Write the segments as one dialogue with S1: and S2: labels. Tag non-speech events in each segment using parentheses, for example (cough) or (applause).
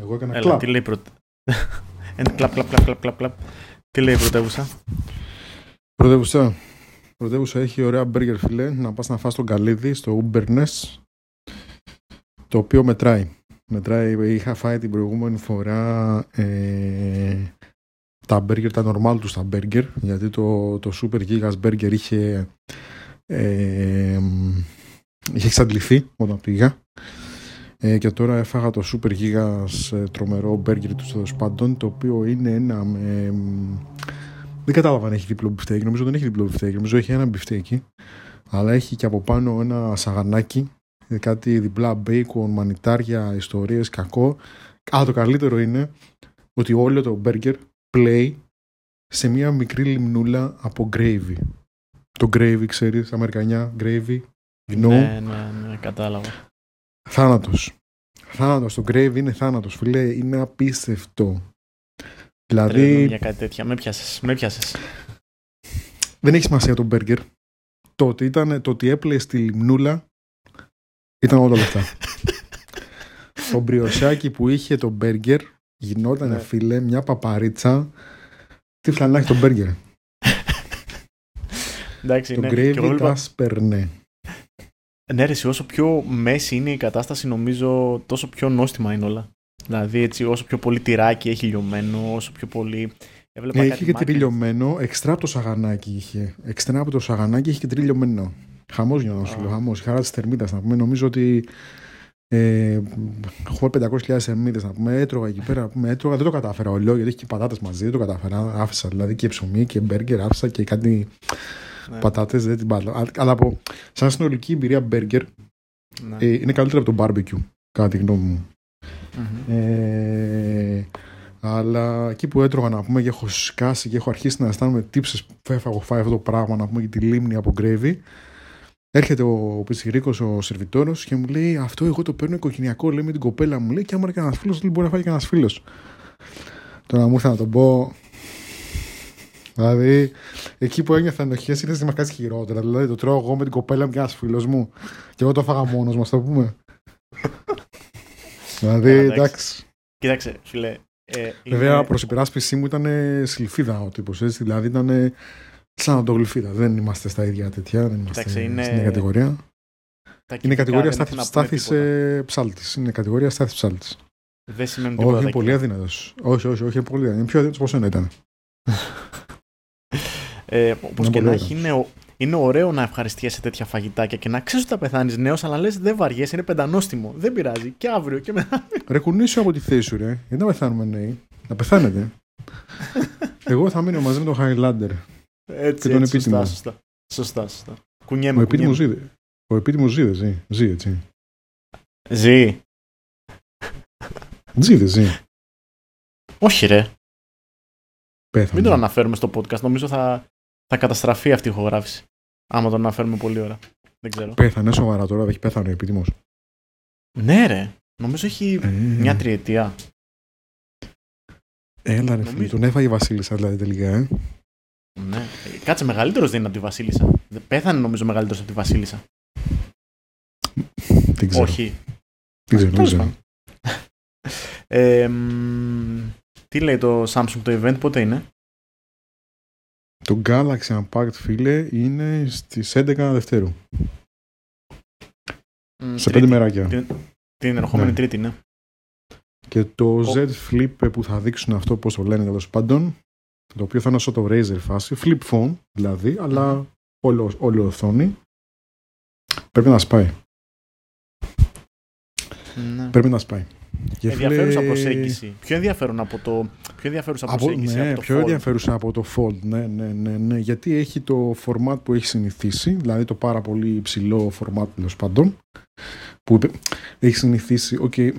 S1: Εγώ έκανα
S2: Έλα,
S1: κλαπ.
S2: τι λέει πρωτα... Ένα κλαπ, κλαπ, κλαπ, κλαπ, κλαπ, κλαπ. Τι λέει η πρωτεύουσα;
S1: Πρωτεύουσα. Πρωτεύουσα έχει ωραία μπέργκερ φιλέ. Να πας να φας τον καλύδι στο Uberness. Το οποίο μετράει. Μετράει. Είχα φάει την προηγούμενη φορά ε, τα μπέργκερ, τα normal τους στα μπέργκερ. Γιατί το, το Super Gigas Burger είχε ε, είχε εξαντληθεί όταν πήγα. Ε, και τώρα έφαγα το Super Gigas ε, τρομερό μπέργκερ του τέλος πάντων, το οποίο είναι ένα με, δεν κατάλαβα αν έχει διπλό μπιφτέκι. Νομίζω δεν έχει διπλό μπιφτέκι. Νομίζω έχει ένα μπιφτέκι. Αλλά έχει και από πάνω ένα σαγανάκι. ε, Κάτι διπλά μπέικον, μανιτάρια, ιστορίες, κακό. Αλλά το καλύτερο είναι ότι όλο το μπέργκερ πλέει σε μια μικρή λιμνούλα από gravy. Το gravy, ξέρεις, Αμερικανιά, gravy. You know.
S2: Ναι, ναι, ναι, κατάλαβα.
S1: Θάνατος. Θάνατος. Το gravy είναι θάνατος, φίλε. Είναι απίστευτο. Δηλαδή,
S2: Τρελαίνω για κάτι τέτοια. Με πιάσες, με πιάσες.
S1: δεν έχει σημασία το μπέργκερ. Το ότι, ήταν, το ότι έπλεε στη λιμνούλα ήταν όλα τα λεφτά. (laughs) το μπριοσάκι που είχε το μπέργκερ γινόταν,
S2: Ναι.
S1: φίλε, μια παπαρίτσα. Τι φλανάκι το μπέργκερ.
S2: Εντάξει,
S1: το
S2: ναι. Και εγώ
S1: gravy
S2: βλέπα-
S1: τα σπερνέ.
S2: Ναι, ρε, εσύ, όσο πιο μέση είναι η κατάσταση, νομίζω τόσο πιο νόστιμα είναι όλα. Δηλαδή, έτσι, όσο πιο πολύ τυράκι έχει λιωμένο, όσο πιο πολύ. Έβλεπα
S1: Ναι,
S2: κάτι
S1: είχε και
S2: μάκρυ-
S1: τριλιωμένο, εξτρά από το σαγανάκι είχε. Εξτρά από το σαγανάκι είχε και τριλιωμένο. Χαμός για να σου
S2: Α.
S1: λέω, χαμός. Η χαρά της θερμίδας να πούμε. Νομίζω ότι. Ε, έχω 500.000 θερμίδες να πούμε. Έτρωγα εκεί πέρα. να πούμε, έτρωγα, δεν το κατάφερα όλο γιατί έχει και πατάτες μαζί. Δεν το κατάφερα. Άφησα δηλαδή και ψωμί και μπέργκερ. Άφησα και κάτι
S2: Ναι,
S1: πατάτες. Δεν την πάω. Αλλά από, σαν συνολική εμπειρία μπέργκερ
S2: ναι.
S1: ε, είναι καλύτερα από το barbecue. Κατά τη γνώμη μου.
S2: Μμμ.
S1: Ε, αλλά εκεί που έτρωγα να πούμε και έχω σκάσει και έχω αρχίσει να αισθάνομαι τύψεις που έφαγα φάει αυτό το πράγμα να πούμε για τη λίμνη από γκρέβι έρχεται ο πιτσιρίκος ο σερβιτόρος και μου λέει αυτό εγώ το παίρνω οικογενειακό λέει με την κοπέλα μου λέει και άμα είναι κανένας φίλος λέει μπορεί να φάει και κανένας φίλος τώρα μου ήρθε να τον πω Δηλαδή, εκεί που ένιωθα ενοχές είναι να κάτι χειρότερα. Δηλαδή, το τρώω εγώ με την κοπέλα μου και ένας φίλος μου. Και εγώ το έφαγα μόνος μας, το πούμε. (laughs) δηλαδή,
S2: Καλά, εντάξει.
S1: εντάξει.
S2: Κοίταξε, φίλε. Ε,
S1: Βέβαια,
S2: είναι-
S1: προς υπεράσπιση μου ήταν σιλφίδα ο τύπος. Δηλαδή, ήταν σαν οντογλυφίδα. Δεν είμαστε στα ίδια τέτοια. Δεν είμαστε
S2: Κοίταξε, είναι-
S1: στην ίδια κατηγορία.
S2: τα
S1: Είναι
S2: κυβικά
S1: κατηγορία
S2: δεν έχουν να πούμε
S1: στάθης
S2: τίποτα.
S1: ψάλτης. Είναι κατηγορία στάθης ψάλτης.
S2: Δεν σημαίνει τίποτα.
S1: Όχι,
S2: τα
S1: είναι πολύ
S2: κυβικά.
S1: αδύνατος. Όχι, όχι, όχι, είναι πολύ αδύνατο. Είναι πιο αδύνατος πόσο ήταν. (laughs)
S2: Ε, Όπω
S1: Είναι
S2: και
S1: πολύ
S2: να έχει,
S1: ωραίος.
S2: είναι, ω- είναι ωραίο να ευχαριστιέσαι τέτοια φαγητάκια και να ξέρεις ότι θα πεθάνεις νέος, αλλά λες δεν βαριέσαι, είναι πεντανόστιμο. Δεν πειράζει. Και αύριο και μετά.
S1: Ρε κουνήσου από τη θέση σου, ρε. Γιατί να πεθάνουμε νέοι; Να πεθάνετε. (laughs) Εγώ θα μείνω μαζί με τον Highlander.
S2: Έτσι,
S1: Και τον
S2: έτσι,
S1: επίτιμο.
S2: Σωστά, σωστά. Σωστά, σωστά. Κουνιέμαι.
S1: Ο επίτιμος
S2: κουνιέμαι.
S1: ζει. Ο επίτιμος ζει, δεν ζει. Ζει, έτσι.
S2: Ζει.
S1: Ζει, δεν ζει.
S2: Όχι, ρε.
S1: Πέθανε.
S2: Μην τον αναφέρουμε στο podcast. Νομίζω θα, θα καταστραφεί αυτή η ηχογράφηση. Άμα τον αναφέρουμε πολύ ώρα. Δεν ξέρω.
S1: Πέθανε σοβαρά τώρα, δεν έχει πέθανε ο επίτιμος.
S2: Ναι, ρε. Νομίζω έχει
S1: Ε.
S2: μια τριετία.
S1: Έλα, ρε
S2: Νομίζω-
S1: φίλε. Τον έφαγε η Βασίλισσα, δηλαδή τελικά, ε.
S2: Ναι. Ε, Κάτσε, μεγαλύτερος δεν είναι από τη Βασίλισσα. Δεν- Πέθανε νομίζω μεγαλύτερος από τη Βασίλισσα.
S1: Δεν ξέρω.
S2: Όχι.
S1: Δεν ξέρω. δεν
S2: Τέλος
S1: ξέρω.
S2: πάντων. (laughs) Ε, μ, τι λέει το Samsung το event, πότε είναι;
S1: Το Galaxy Unpacked, φίλε, είναι στις 11 Δευτέρου.
S2: Μ,
S1: Σε
S2: τρίτη.
S1: πέντε μεράκια.
S2: Την, την ερχόμενη
S1: Ναι.
S2: Τρίτη, ναι.
S1: Και το Z Flip που θα δείξουν αυτό, πώς το λένε τέλος πάντων, το οποίο θα είναι όσο το Razer φάση, flip phone δηλαδή, αλλά όλο, όλο οθόνη. Πρέπει να σπάει.
S2: ναι.
S1: Πρέπει να σπάει. Και
S2: Ενδιαφέρουσα
S1: φίλε,
S2: προσέγγιση. Πιο ενδιαφέρον από το. Πιο ενδιαφέρουσα
S1: Από,
S2: προσέγγιση
S1: ναι,
S2: από το
S1: πιο
S2: Fold.
S1: ενδιαφέρουσα από το Fold. Ναι, ναι, ναι, ναι. Γιατί έχει το format που έχει συνηθίσει, δηλαδή το πάρα πολύ υψηλό format τέλος πάντων. Που είπε- έχει συνηθίσει. Okay,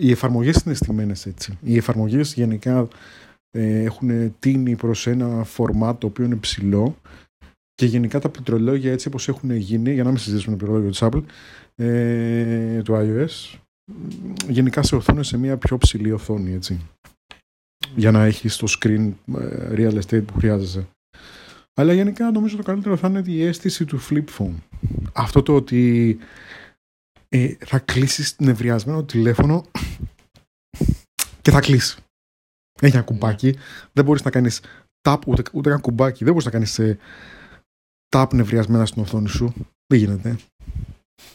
S1: οι εφαρμογές είναι στημένες έτσι. Οι εφαρμογές γενικά ε, έχουν τίνει προς ένα format το οποίο είναι ψηλό. Και γενικά τα πληκτρολόγια έτσι όπως έχουν γίνει, για να μην συζητήσουμε το πληκτρολόγιο της Apple, ε, του iOS, γενικά σε οθόνες σε μια πιο ψηλή οθόνη, έτσι για να έχεις το screen ε, real estate που χρειάζεσαι. Αλλά γενικά νομίζω το καλύτερο θα είναι η αίσθηση του flip phone. Αυτό το ότι ε, θα κλείσεις νευριασμένο τηλέφωνο (clears throat) και θα κλείσει. Έχει ένα κουμπάκι. Δεν μπορείς να κάνεις tap ούτε, ούτε ένα κουμπάκι. Δεν μπορείς να κάνεις ε, tap νευριασμένα στην οθόνη σου. Δεν γίνεται.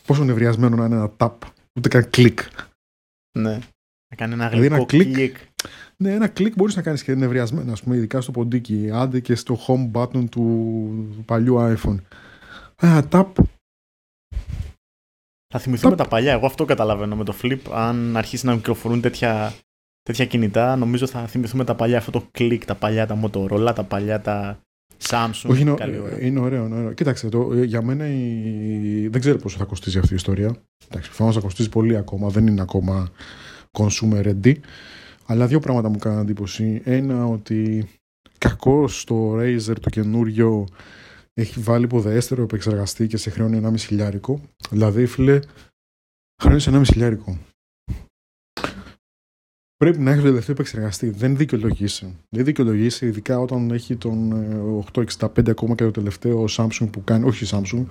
S1: Πόσο νευριασμένο να είναι ένα tap, ούτε καν κλικ.
S2: Ναι. Να κάνει ένα
S1: Δηλαδή,
S2: γλυκό
S1: ένα κλικ.
S2: κλικ.
S1: Ναι, ένα κλικ μπορείς να κάνεις και νευριασμένα, ας πούμε, ειδικά στο ποντίκι. Άντε και στο home button του παλιού iPhone. Ένα tap.
S2: Θα θυμηθούμε
S1: Τα-
S2: τα παλιά. Εγώ αυτό καταλαβαίνω με το flip. Αν αρχίσει να κυκλοφορούν τέτοια, τέτοια κινητά, νομίζω θα θυμηθούμε τα παλιά. Αυτό το κλικ, τα παλιά τα Motorola, τα παλιά τα Samsung.
S1: Όχι, είναι,
S2: Καλή ώρα.
S1: είναι ωραίο, είναι ωραίο. Κοίταξε, το, ε, για μένα η... δεν ξέρω πόσο θα κοστίζει αυτή η ιστορία. Εντάξει, προφανώς θα κοστίζει πολύ ακόμα, δεν είναι ακόμα consumer ready. Αλλά δύο πράγματα μου κάνουν εντύπωση. Ένα, ότι κακό το Razer το καινούριο έχει βάλει υποδέστερο επεξεργαστή και σε χρεώνει 1,5 χιλιάρικο. Δηλαδή, φίλε, χρεώνεις 1,5 χιλιάρικο. Πρέπει να έχεις το τελευταίο επεξεργαστή. Δεν δικαιολογήσει. Δεν δικαιολογήσει, ειδικά όταν έχει τον ε, 865 ακόμα και το τελευταίο Samsung που κάνει. Όχι Samsung.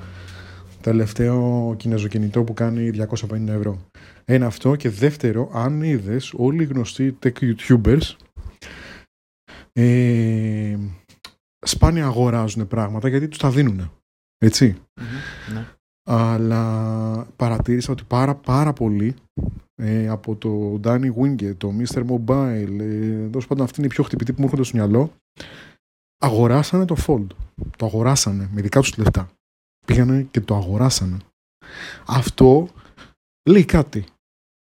S1: Τελευταίο κινέζο που κάνει 250 ευρώ. Ένα αυτό. Και δεύτερο, αν είδες, όλοι οι γνωστοί tech YouTubers ε, σπάνια αγοράζουν πράγματα γιατί τους τα δίνουν. Έτσι
S2: Μμμ, ναι.
S1: αλλά παρατήρησα ότι πάρα πάρα πολύ ε, από το Danny Wingate, το Mr. Mobile, ε, τέλος πάντων αυτοί είναι οι πιο χτυπητοί που μου έρχονται στο μυαλό, αγοράσανε το Fold. Το αγοράσανε με δικά τους λεφτά. Πήγανε και το αγοράσανε. Αυτό λέει κάτι.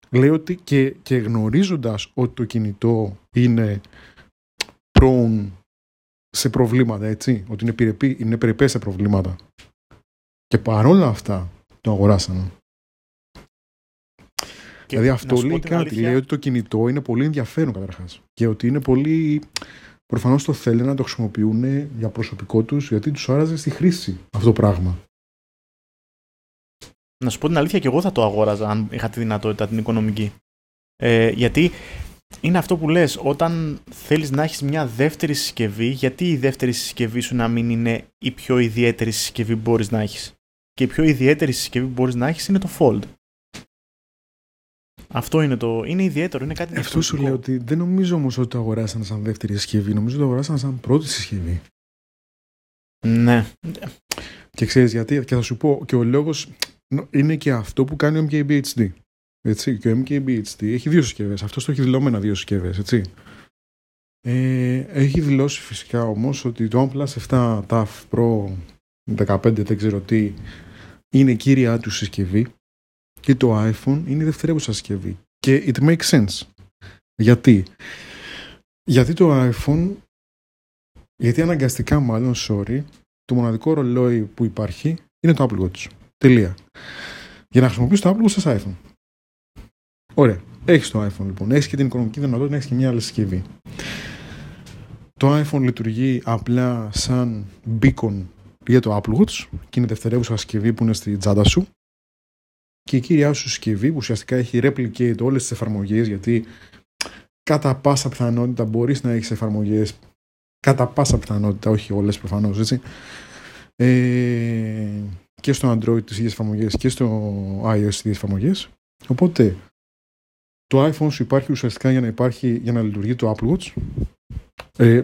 S1: Λέει ότι και, και γνωρίζοντας ότι το κινητό είναι prone σε προβλήματα, έτσι, ότι είναι, περιπή, είναι περιπές σε προβλήματα και παρόλα αυτά το αγοράσανε.
S2: Και
S1: δηλαδή
S2: να
S1: αυτό
S2: σου πω
S1: λέει
S2: την
S1: κάτι.
S2: αλήθεια,
S1: Λέει ότι το κινητό είναι πολύ ενδιαφέρον καταρχάς. Και ότι είναι πολύ. Προφανώς το θέλουν να το χρησιμοποιούν για προσωπικό τους, γιατί τους άρεσε στη χρήση αυτό το πράγμα.
S2: Να σου πω την αλήθεια και εγώ θα το αγόραζα αν είχα τη δυνατότητα την οικονομική. Ε, γιατί είναι αυτό που λες, όταν θέλεις να έχεις μια δεύτερη συσκευή, γιατί η δεύτερη συσκευή σου να μην είναι η πιο ιδιαίτερη συσκευή που μπορείς να έχεις; Και η πιο ιδιαίτερη συσκευή που μπορείς να έχεις είναι το Fold. Αυτό είναι το. Είναι ιδιαίτερο, είναι κάτι
S1: Αυτό σου
S2: διαφορετικό.
S1: λέω ότι δεν νομίζω όμως ότι το αγοράσανε σαν δεύτερη συσκευή. Νομίζω ότι το αγοράσανε σαν πρώτη συσκευή.
S2: Ναι.
S1: Και ξέρεις γιατί, και θα σου πω και ο λόγος είναι και αυτό που κάνει ο MKBHD. Έτσι, και ο MKBHD έχει δύο συσκευές. Αυτό το έχει δηλωμένα δύο συσκευές, έτσι. Ε, έχει δηλώσει φυσικά όμως ότι το OnePlus 7 TAF Pro 15, δεν ξέρω τι, είναι η κύρια του συσκευή και το iPhone είναι η δευτερεύουσα συσκευή. Και it makes sense. Γιατί; Γιατί το iPhone, γιατί αναγκαστικά μάλλον, sorry, το μοναδικό ρολόι που υπάρχει είναι το Apple Watch. Τελεία. Για να χρησιμοποιήσει το Apple Watch σε iPhone. Ωραία. Έχεις το iPhone λοιπόν. Έχεις και την οικονομική δυνατότητα να έχεις και μια άλλη συσκευή. Το iPhone λειτουργεί απλά σαν beacon για το Apple Watch και είναι δευτερεύουσα συσκευή που είναι στη τσάντα σου. Και η κύρια σου συσκευή που ουσιαστικά έχει replicate όλες τις εφαρμογές γιατί κατά πάσα πιθανότητα μπορείς να έχεις εφαρμογές. Κατά πάσα πιθανότητα, όχι όλες προφανώς, έτσι. Ε, και στο Android τις ίδιες εφαρμογές και στο iOS τις ίδιες εφαρμογές. Οπότε το iPhone σου υπάρχει ουσιαστικά για να, υπάρχει, για να λειτουργεί το Apple Watch. Ε,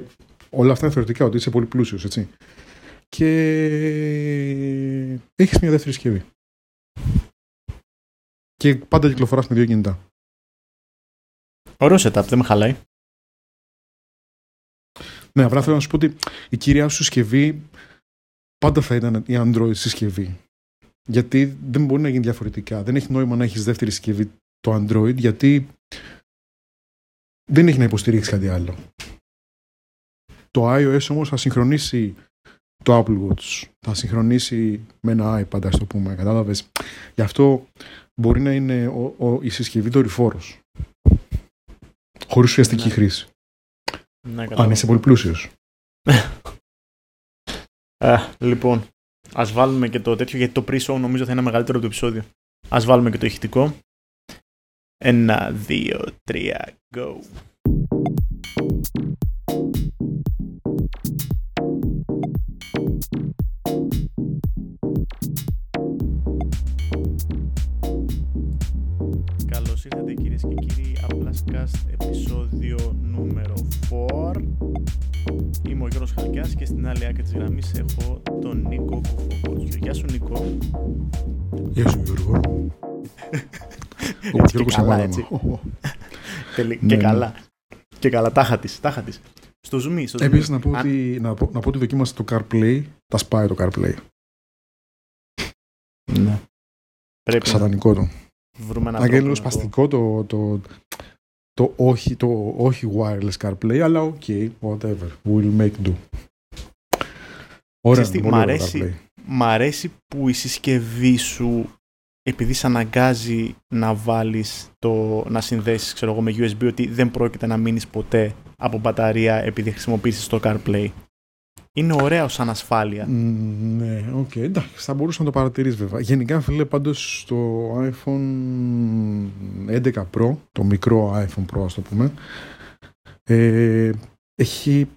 S1: όλα αυτά είναι θεωρητικά ότι είσαι πολύ πλούσιος, έτσι. Και έχεις μια δεύτερη συσκευή. Και πάντα κυκλοφοράς με δύο κινητά.
S2: Ωραίος setup, δεν με χαλάει.
S1: Ναι, απλά θέλω να σου πω ότι η κυρία σου συσκευή πάντα θα ήταν η Android συσκευή. Γιατί δεν μπορεί να γίνει διαφορετικά. Δεν έχει νόημα να έχεις δεύτερη συσκευή το Android, γιατί δεν έχει να υποστηρίξει κάτι άλλο. Το iOS όμως θα συγχρονίσει το Apple Watch. Θα συγχρονίσει με ένα iPad, ας το πούμε. Κατάλαβες. Γι' αυτό μπορεί να είναι ο, ο- η συσκευή δορυφόρος. Χωρίς ουσιαστική
S2: Ναι.
S1: χρήση.
S2: Ναι,
S1: Αν
S2: κατάλαβα.
S1: είσαι πολύ πλούσιος. (laughs)
S2: Ε, λοιπόν, ας βάλουμε και το τέτοιο γιατί το pre-show νομίζω θα είναι μεγαλύτερο από το επεισόδιο. Α βάλουμε και το ηχητικό. Ένα, δύο, τρία, go. Άκρη της γραμμής έχω τον Νίκο Κουφοκότσιο. Γεια σου Νίκο.
S1: Γεια σου Γιώργο. (laughs)
S2: Ο Γιώργος καλά, έτσι. (laughs) Τελει... και ναι, καλά. Και καλά, τάχα της, τάχα της. Στο zoom, στο zoom.
S1: Επίσης να πω, ότι, να, πω, να πω ότι δοκίμασα το CarPlay, τα σπάει το CarPlay.
S2: Ναι.
S1: Πρέπει Σατανικό το.
S2: Βρούμε ένα
S1: τρόπο. σπαστικό το, το, το, όχι, το όχι wireless CarPlay, αλλά ok, whatever, we'll make do.
S2: Ωραία, τι, μ, αρέσει, μ' αρέσει που η συσκευή σου επειδή σε αναγκάζει να βάλεις το, να συνδέσεις ξέρω εγώ, με USB ότι δεν πρόκειται να μείνεις ποτέ από μπαταρία επειδή χρησιμοποιήσεις το CarPlay. Είναι ωραίο σαν ασφάλεια.
S1: ναι, ok. Okay, εντάξει, θα μπορούσα να το παρατηρείς βέβαια. Γενικά, φίλε, πάντως στο iPhone 11 Pro, το μικρό iPhone Pro ας το πούμε, ε, έχει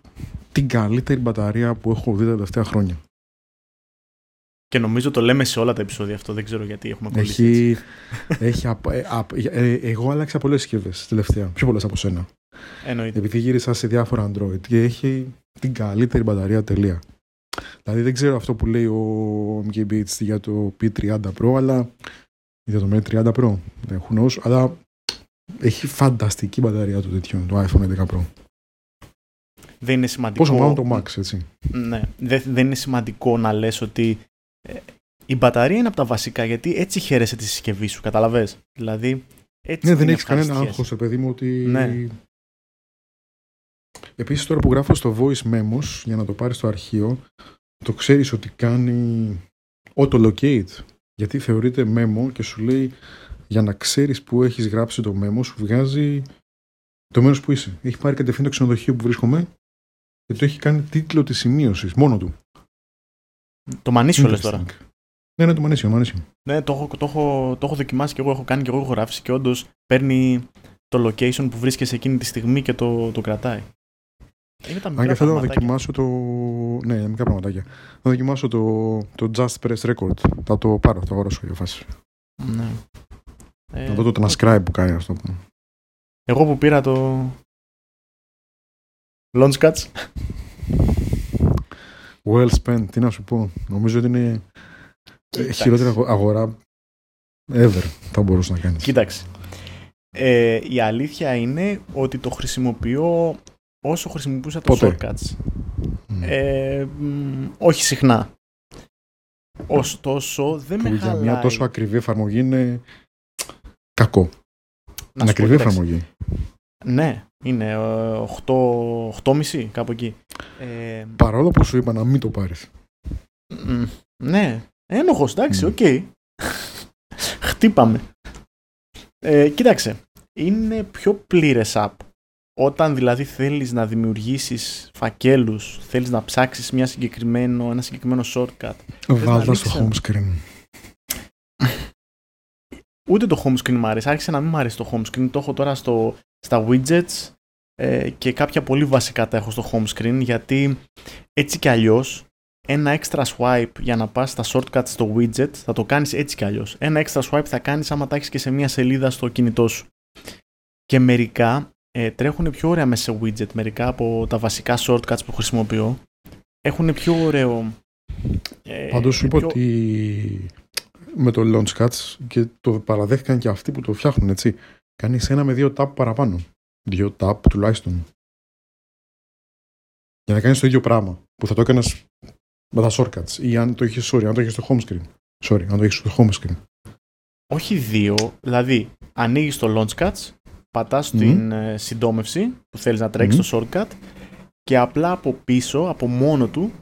S1: την καλύτερη μπαταρία που έχω δει τα τελευταία χρόνια.
S2: Και νομίζω το λέμε σε όλα τα επεισόδια αυτό, δεν ξέρω γιατί έχουμε
S1: κολλήσει. Έχει, έχει ε, ε, εγώ άλλαξα πολλές συσκευές τελευταία, πιο πολλές από σένα.
S2: Εννοείται.
S1: Επειδή γύρισα σε διάφορα Android και έχει την καλύτερη μπαταρία τελεία. Δηλαδή δεν ξέρω αυτό που λέει ο MKBH για το P30 Pro, αλλά για το M30 Pro, δεν έχουν αλλά έχει φανταστική μπαταρία το τέτοιο, το iPhone 11 Pro.
S2: Δεν είναι σημαντικό.
S1: Πόσο μάλλον το Max, έτσι.
S2: Ναι, δεν, δεν είναι σημαντικό να λες ότι ε, η μπαταρία είναι από τα βασικά, γιατί έτσι χαίρεσαι τη συσκευή σου, καταλαβες; Δηλαδή, έτσι
S1: ναι, δεν έχεις κανένα άγχος, παιδί μου, ότι...
S2: Ναι.
S1: Επίσης τώρα που γράφω στο voice memos για να το πάρεις στο αρχείο, το ξέρεις ότι κάνει auto-locate, γιατί θεωρείται memo και σου λέει για να ξέρεις που έχεις γράψει το memo, σου βγάζει το μέρος που είσαι. Έχει πάρει κατευθείαν το ξενοδοχείο που βρίσκομαι και το έχει κάνει τίτλο της σημείωσης, μόνο του.
S2: Το μανίσιο λες τώρα.
S1: Ναι, ναι, το μανίσιο, μανίσιο.
S2: Ναι, το έχω, το, έχω, το έχω δοκιμάσει και εγώ έχω κάνει και εγώ έχω γράψει και όντως παίρνει το location που βρίσκεσαι εκείνη τη στιγμή και το, το κρατάει.
S1: Είναι τα Αν και θέλω να δοκιμάσω το. Ναι, μικρά πραγματάκια. Να δοκιμάσω το, το Just Press Record. Θα το πάρω, θα το αγοράσω για φάση.
S2: Ναι.
S1: Να δω το ε, transcribe που κάνει αυτό.
S2: Εγώ που πήρα το. Launchcuts.
S1: Well spent, τι να σου πω. Νομίζω ότι είναι η χειρότερη αγορά ever θα μπορούσες να κάνεις.
S2: Κοίταξε. Ε, η αλήθεια είναι ότι το χρησιμοποιώ όσο χρησιμοποιούσα το Πότε; shortcuts. Ε, όχι συχνά. Ωστόσο, δεν με χαλάει.
S1: Για μια τόσο ακριβή εφαρμογή είναι κακό. Να είναι ακριβή εφαρμογή.
S2: Ναι, είναι 8, 8,5 κάπου εκεί.
S1: Ε, Παρόλο που σου είπα να μην το πάρεις.
S2: Ναι, ένοχος, εντάξει, ok. Okay. (laughs) Χτύπαμε. Ε, κοίταξε, είναι πιο πλήρες app. Όταν δηλαδή θέλεις να δημιουργήσεις φακέλους, θέλεις να ψάξεις μια συγκεκριμένο, ένα συγκεκριμένο shortcut.
S1: Βάλτε στο home screen. (laughs)
S2: Ούτε το home screen μου άρεσε. Άρχισε να μην μου αρέσει το home screen. Το έχω τώρα στο, στα widgets ε, και κάποια πολύ βασικά τα έχω στο home screen γιατί έτσι κι αλλιώς ένα extra swipe για να πας στα shortcuts στο widget θα το κάνεις έτσι κι αλλιώς. Ένα extra swipe θα κάνεις άμα τα έχεις και σε μια σελίδα στο κινητό σου. Και μερικά ε, τρέχουν πιο ωραία μέσα σε widget. Μερικά από τα βασικά shortcuts που χρησιμοποιώ έχουν πιο ωραίο...
S1: Ε, Πάντως σου είπα πιο... ότι με το Launchcuts και το παραδέχτηκαν και αυτοί που το φτιάχνουν, έτσι. Κάνεις ένα με δύο tap παραπάνω. Δύο tap τουλάχιστον. Για να κάνεις το ίδιο πράγμα που θα το έκανες με τα shortcuts ή αν το έχεις, sorry, αν το έχεις στο home screen. Sorry, αν το έχεις στο home screen.
S2: Όχι δύο, δηλαδή ανοίγεις το Launchcuts, πατάς mm. την ε, συντόμευση που θέλεις να τρέξεις mm. το shortcut και απλά από πίσω, από μόνο του,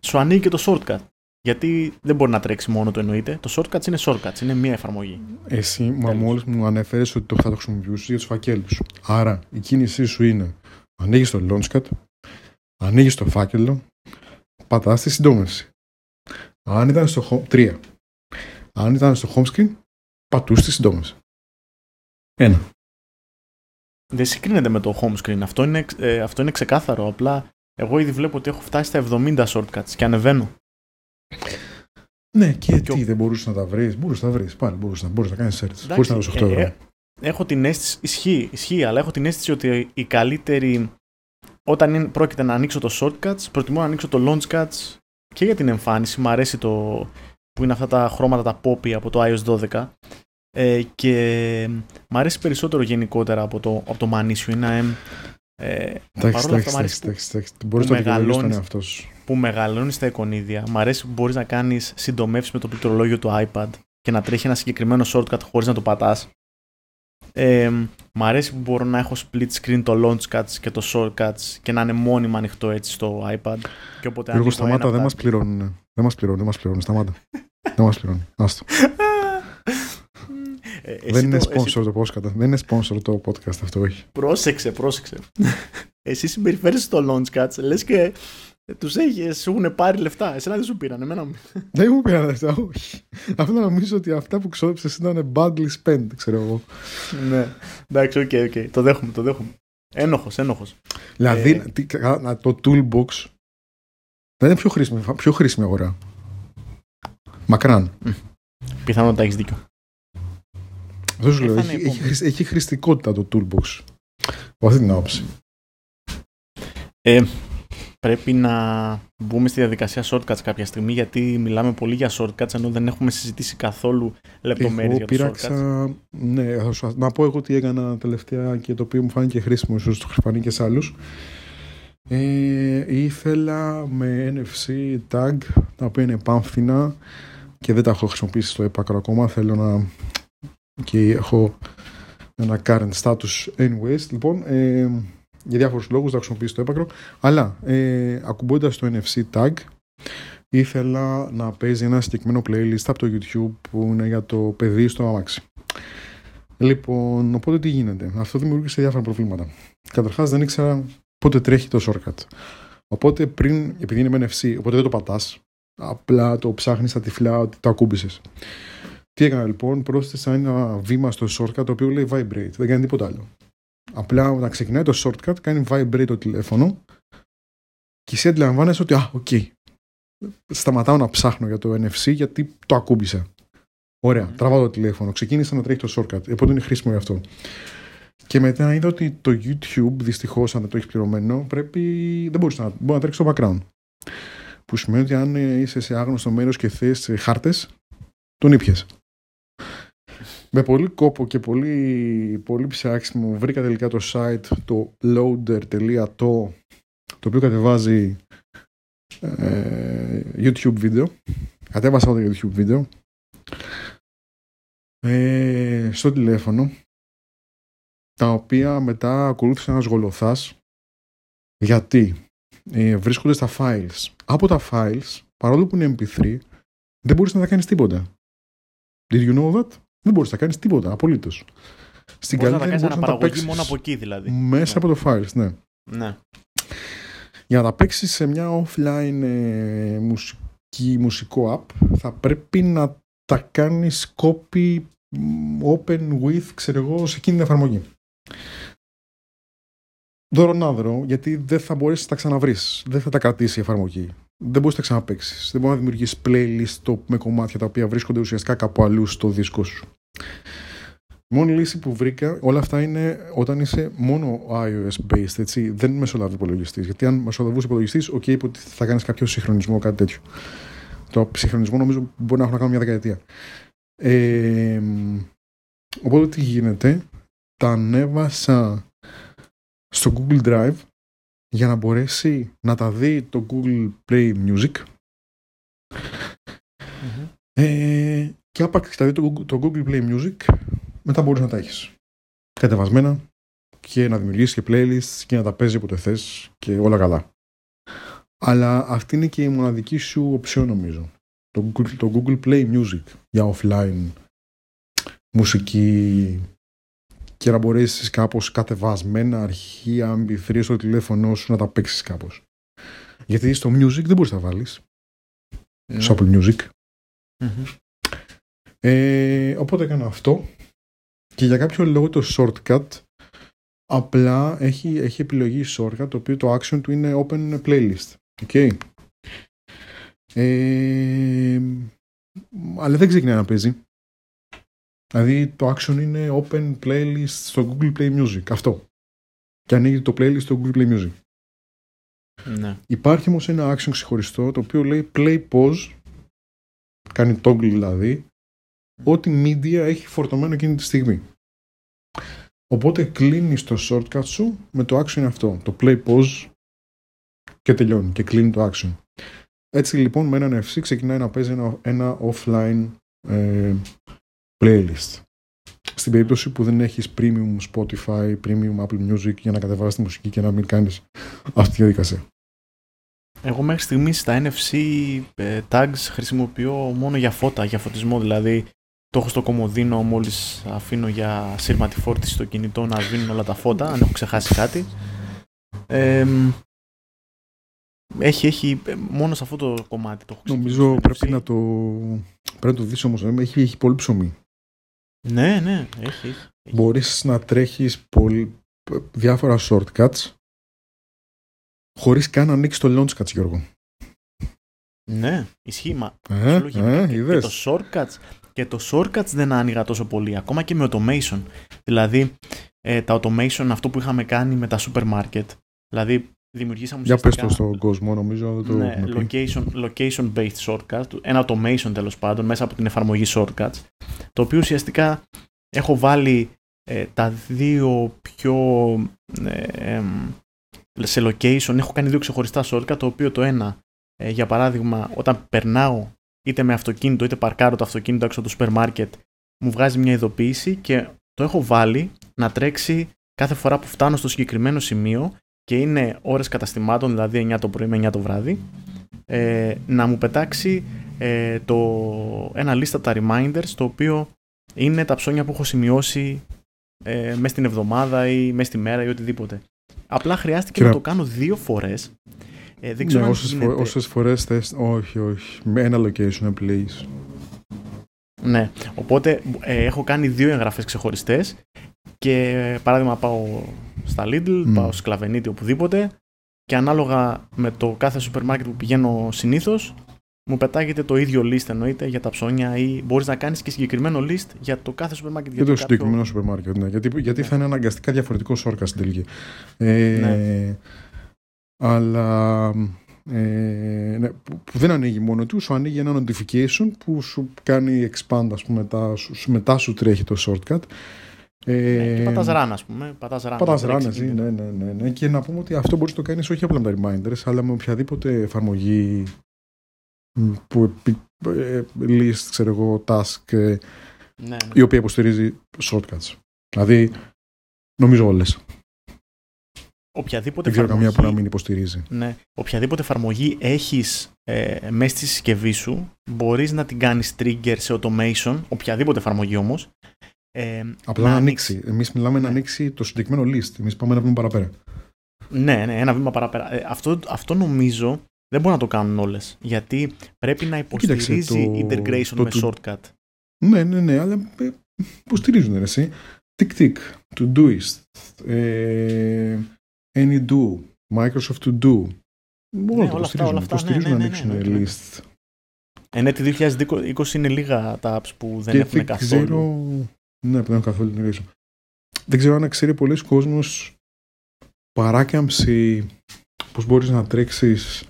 S2: σου ανοίγει και το shortcut. Γιατί δεν μπορεί να τρέξει μόνο το εννοείται. Το shortcuts είναι shortcuts, είναι μία εφαρμογή.
S1: Εσύ, μα μόλι μου ανέφερες ότι το θα το χρησιμοποιήσει για τους φακέλους. Άρα η κίνησή σου είναι ανοίγεις το launchpad, ανοίγεις το φάκελο, πατάς τη συντόμευση. Αν ήταν στο home, 3. Αν ήταν στο home screen, πατούς τη συντόμευση. Ένα.
S2: Δεν συγκρίνεται με το home screen. Αυτό είναι, ε, αυτό είναι ξεκάθαρο. Απλά εγώ ήδη βλέπω ότι έχω φτάσει στα 70 shortcuts και ανεβαίνω.
S1: Ναι, και, τι, δεν μπορούσες να τα βρεις. Μπορούσες να τα βρεις. Πάλι μπορούσες να, να κάνεις search. Μπορούσε να δώσει 8 ευρώ. Ε,
S2: έχω την αίσθηση, ισχύει, ισχύει, αλλά έχω την αίσθηση ότι η καλύτερη όταν είναι, πρόκειται να ανοίξω το shortcuts, προτιμώ να ανοίξω το launchcuts και για την εμφάνιση. Μου αρέσει το που είναι αυτά τα χρώματα τα poppy από το iOS 12 ε, και μου αρέσει περισσότερο γενικότερα από το, από το Manisio. Είναι, ε,
S1: εντάξει, εντάξει, εντάξει, Μπορείς να τον εαυτό
S2: Που μεγαλώνεις τα εικονίδια. Μ' αρέσει που μπορείς να κάνεις συντομεύσεις με το πληκτρολόγιο του iPad και να τρέχει ένα συγκεκριμένο shortcut χωρίς να το πατάς. Ε, μ' αρέσει που μπορώ να έχω split screen το launch cuts και το shortcuts και να είναι μόνιμα ανοιχτό έτσι στο iPad. Και όποτε
S1: Γιώργο, σταμάτα, δεν μας πληρώνουν. Δεν μας πληρώνουν, (laughs) δεν μας πληρώνουν. Σταμάτα. δεν μας πληρώνουν. Άστο. Ε, δεν είναι sponsor το podcast. Δεν είναι sponsor το podcast αυτό, όχι.
S2: Πρόσεξε, πρόσεξε. (laughs) εσύ συμπεριφέρεσαι στο Launchcuts, λες και τους σου έχουν πάρει λεφτά. Εσένα δεν σου πήραν, εμένα μου.
S1: Δεν μου πήραν λεφτά, όχι. Αυτό νομίζω ότι αυτά που ξόδεψες ήταν badly spent, ξέρω εγώ.
S2: ναι. Εντάξει, ok, okay, ok. Το δέχομαι, το δέχομαι. Ένοχος, ένοχος.
S1: Δηλαδή, ε... το toolbox δεν είναι πιο χρήσιμη, πιο χρήσιμη αγορά. Μακράν.
S2: Πιθανότατα έχεις δίκιο.
S1: Αυτό σου λέω. Έχει, έχει, έχει, χρηστικότητα το toolbox. Από αυτή την άποψη.
S2: Ε, πρέπει να μπούμε στη διαδικασία shortcuts κάποια στιγμή γιατί μιλάμε πολύ για shortcuts ενώ δεν έχουμε συζητήσει καθόλου λεπτομέρειες για πήραξα, shortcuts.
S1: Ναι, να πω εγώ τι έκανα τελευταία και το οποίο μου φάνηκε χρήσιμο ίσως το φανεί και σε άλλους. Ε, ήθελα με NFC tag τα οποία είναι πάμφθηνα και δεν τα έχω χρησιμοποιήσει στο έπακρο ακόμα θέλω να και έχω ένα current status anyways λοιπόν ε, για διάφορους λόγους θα χρησιμοποιήσω το έπακρο. Αλλά ε, ακουμπώντας το NFC tag ήθελα να παίζει ένα συγκεκριμένο playlist από το YouTube που είναι για το παιδί στο αμάξι. Λοιπόν οπότε τι γίνεται; Αυτό δημιούργησε διάφορα προβλήματα. Καταρχάς δεν ήξερα πότε τρέχει το shortcut. Οπότε πριν επειδή είναι με NFC οπότε δεν το πατάς. Απλά το ψάχνεις στα τυφλά ότι το ακούμπησες. Τι έκανα λοιπόν, πρόσθεσα ένα βήμα στο shortcut το οποίο λέει vibrate, δεν κάνει τίποτα άλλο. Απλά όταν ξεκινάει το shortcut κάνει vibrate το τηλέφωνο και εσύ αντιλαμβάνεσαι ότι, α, ok, okay. σταματάω να ψάχνω για το NFC γιατί το ακούμπησα. Ωραία, mm. τραβάω το τηλέφωνο, ξεκίνησα να τρέχει το shortcut, οπότε είναι χρήσιμο γι' αυτό. Και μετά είδα ότι το YouTube, δυστυχώς, αν δεν το έχεις πληρωμένο, πρέπει. δεν μπορείς να, μπορεί να τρέξεις το background. Που σημαίνει ότι αν είσαι σε άγνωστο μέρος και θες χάρτες, τον ήπιες. Με πολύ κόπο και πολύ, πολύ ψάξιμο βρήκα τελικά το site το loader.to το οποίο κατεβάζει ε, YouTube βίντεο. Κατέβασα το YouTube βίντεο ε, στο τηλέφωνο τα οποία μετά ακολούθησε ένας γολοθάς γιατί; Ε, βρίσκονται στα files. Από τα files, παρόλο που είναι MP3, δεν μπορείς να τα κάνεις τίποτα. Did you know that? Δεν μπορείς να κάνεις τίποτα, απολύτως.
S2: Στην μπορείς να τα κάνεις αναπαραγωγή μόνο από εκεί δηλαδή.
S1: Μέσα
S2: ναι.
S1: από το Files, ναι.
S2: ναι.
S1: Για να τα παίξεις σε μια offline ε, μουσική, μουσικό app θα πρέπει να τα κάνεις copy open with, ξέρω εγώ, σε εκείνη την εφαρμογή. Δωρονάδρο, γιατί δεν θα μπορέσεις να τα ξαναβρεις. Δεν θα τα κρατήσει η εφαρμογή δεν μπορείς να τα ξαναπέξει. Δεν μπορείς να δημιουργήσεις playlist με κομμάτια τα οποία βρίσκονται ουσιαστικά κάπου αλλού στο δίσκο σου. Η μόνη λύση που βρήκα, όλα αυτά είναι όταν είσαι μόνο iOS based, έτσι, δεν μεσολαβεί υπολογιστής. Γιατί αν μεσολαβούσε υπολογιστής, OK, είπε ότι θα κάνεις κάποιο συγχρονισμό, κάτι τέτοιο. Το συγχρονισμό νομίζω μπορεί να έχουν να κάνουν μια δεκαετία. Ε, οπότε τι γίνεται, τα ανέβασα στο Google Drive για να μπορέσει να τα δει το Google Play Music ε, και άπαξ τα δει το, το Google Play Music μετά μπορείς να τα έχεις κατεβασμένα και να δημιουργήσει και playlists και να τα παίζεις όποτε θες και όλα καλά. Αλλά αυτή είναι και η μοναδική σου οψιό νομίζω. Το Google, το Google Play Music για offline μουσική και να μπορέσεις κάπως κατεβασμένα αρχεία MP3 στο τηλέφωνο σου να τα παίξεις κάπως. Γιατί στο music δεν μπορείς να τα βάλεις. Ναι. Στο Apple Music. Ε, οπότε έκανα αυτό και για κάποιο λόγο το shortcut απλά έχει, έχει επιλογή shortcut το οποίο το action του είναι open playlist. Okay. Ε, αλλά δεν ξεκινάει να παίζει. Δηλαδή το action είναι open playlist στο Google Play Music. Αυτό. Και ανοίγει το playlist στο Google Play Music.
S2: Ναι.
S1: Υπάρχει όμως ένα action ξεχωριστό το οποίο λέει play pause, κάνει toggle δηλαδή, ό,τι media έχει φορτωμένο εκείνη τη στιγμή. Οπότε κλείνεις το shortcut σου με το action αυτό, το play pause και τελειώνει και κλείνει το action. Έτσι λοιπόν με έναν FC ξεκινάει να παίζει ένα, ένα offline ε, playlist. Στην περίπτωση που δεν έχεις premium Spotify, premium Apple Music για να κατεβάσεις τη μουσική και να μην κάνεις αυτή τη διαδικασία.
S2: Εγώ μέχρι στιγμής στα NFC ε, tags χρησιμοποιώ μόνο για φώτα, για φωτισμό. Δηλαδή το έχω στο κομμωδίνο μόλις αφήνω για σύρματη φόρτιση στο κινητό να σβήνουν όλα τα φώτα, αν έχω ξεχάσει κάτι. Ε, έχει, έχει, ε, μόνο σε αυτό το κομμάτι το έχω
S1: Νομίζω πρέπει να το, πρέπει να το δεις όμως, ε, έχει, έχει πολύ ψωμί.
S2: Ναι, ναι, έχει. έχει.
S1: Μπορείς να τρέχεις πολύ, διάφορα shortcuts χωρίς καν να ανοίξεις το launchcuts, Γιώργο.
S2: Ναι, ισχύει, μα
S1: Ε,
S2: σου λέω,
S1: ε,
S2: και, και
S1: είδες.
S2: το shortcuts και το shortcuts δεν άνοιγα τόσο πολύ, ακόμα και με automation. Δηλαδή, ε, τα automation, αυτό που είχαμε κάνει με τα supermarket, δηλαδή δημιουργήσαμε
S1: Για πες
S2: ουσιαστικά-
S1: το στον κόσμο, νομίζω δεν το
S2: ναι,
S1: έχουμε πει.
S2: location, location based shortcuts, ένα automation τέλος πάντων μέσα από την εφαρμογή shortcuts, το οποίο ουσιαστικά έχω βάλει ε, τα δύο πιο ε, εμ, σε location, έχω κάνει δύο ξεχωριστά shortcut, το οποίο το ένα, ε, για παράδειγμα, όταν περνάω είτε με αυτοκίνητο είτε παρκάρω το αυτοκίνητο έξω από το σούπερ μάρκετ, μου βγάζει μια ειδοποίηση και το έχω βάλει να τρέξει κάθε φορά που φτάνω στο συγκεκριμένο σημείο και είναι ώρες καταστημάτων, δηλαδή 9 το πρωί με 9 το βράδυ, ε, να μου πετάξει ε, το, ένα λίστα τα reminders, το οποίο είναι τα ψώνια που έχω σημειώσει ε, μέσα στην εβδομάδα ή μέσα στη μέρα ή οτιδήποτε. Απλά χρειάστηκε
S1: Και
S2: να
S1: να-
S2: το κάνω δύο φορές. Ε, δεν ξέρω
S1: Ναι,
S2: αν
S1: όσες,
S2: γίνεται...
S1: φο- όσες φορές θες, όχι, όχι, με ένα location please.
S2: Ναι, οπότε ε, έχω κάνει δύο εγγραφές ξεχωριστές και παράδειγμα πάω στα Lidl,
S1: Μμ.
S2: πάω στο Σκλαβενίτη, οπουδήποτε και ανάλογα με το κάθε σούπερ μάρκετ που πηγαίνω συνήθως μου πετάγεται το ίδιο list εννοείται για τα ψώνια ή μπορείς να κάνεις και συγκεκριμένο list για το κάθε σούπερ μάρκετ.
S1: Για το
S2: κάποιο-
S1: συγκεκριμένο σούπερ μάρκετ, ναι. Γιατί, γιατί
S2: Ναι.
S1: θα είναι αναγκαστικά διαφορετικό shortcut στην τελική. Ε,
S2: Ναι.
S1: Αλλά ε, ναι, που, που δεν ανοίγει μόνο του, σου ανοίγει ένα notification που σου κάνει expand, ας πούμε, μετά, σου, μετά σου τρέχει το shortcut. Ε,
S2: Ναι, και πατάς run, ας πούμε. Πατάς run.
S1: Πατάς
S2: να
S1: run,
S2: τρέξει
S1: εσύ,
S2: εκεί.
S1: ναι, ναι, ναι, ναι. Και να πούμε ότι αυτό μπορείς να το κάνεις όχι απλά με τα reminders, αλλά με οποιαδήποτε εφαρμογή μ, που επι- ε, list, ξέρω εγώ, task, ε,
S2: Ναι, ναι.
S1: η οποία υποστηρίζει shortcuts. Δηλαδή, νομίζω όλες.
S2: Οποιαδήποτε
S1: Δεν ξέρω καμία που να
S2: εφαρμογή-
S1: μην υποστηρίζει.
S2: Ναι. Οποιαδήποτε εφαρμογή έχεις ε, μέσα στη συσκευή σου, μπορείς να την κάνεις trigger σε automation, οποιαδήποτε εφαρμογή όμως. Ε,
S1: Απλά να ανοίξει. Εμείς μιλάμε να
S2: Ναι.
S1: ανοίξει το συγκεκριμένο list. Εμείς πάμε ένα βήμα παραπέρα.
S2: Ναι, ναι, ένα βήμα παραπέρα. Ε, αυτό, αυτό νομίζω δεν μπορούν να το κάνουν όλες, γιατί πρέπει να
S1: Κοίταξε,
S2: υποστηρίζει
S1: το-
S2: integration
S1: το
S2: με
S1: to-
S2: shortcut.
S1: Ναι, ναι, ναι, αλλά ε, υποστηρίζουν ρε, εσύ. Tick-tick, Todoist, ε, AnyDo, Microsoft To Do. Όλα
S2: Ναι,
S1: το
S2: όλα αυτά,
S1: υποστηρίζουν.
S2: όλα αυτά,
S1: Υποστηρίζουν
S2: ναι,
S1: να
S2: ναι,
S1: ανοίξουν
S2: ναι, ναι, ναι.
S1: list.
S2: Ε, ναι, τη 2020 είναι λίγα τα apps που δεν
S1: και
S2: έχουν
S1: δεν
S2: καθόλου.
S1: ξέρω. Ναι, που δεν έχουν καθόλου integration. Δεν ξέρω αν ξέρει πολλοί κόσμος παράκαμψη πώς μπορείς να τρέξεις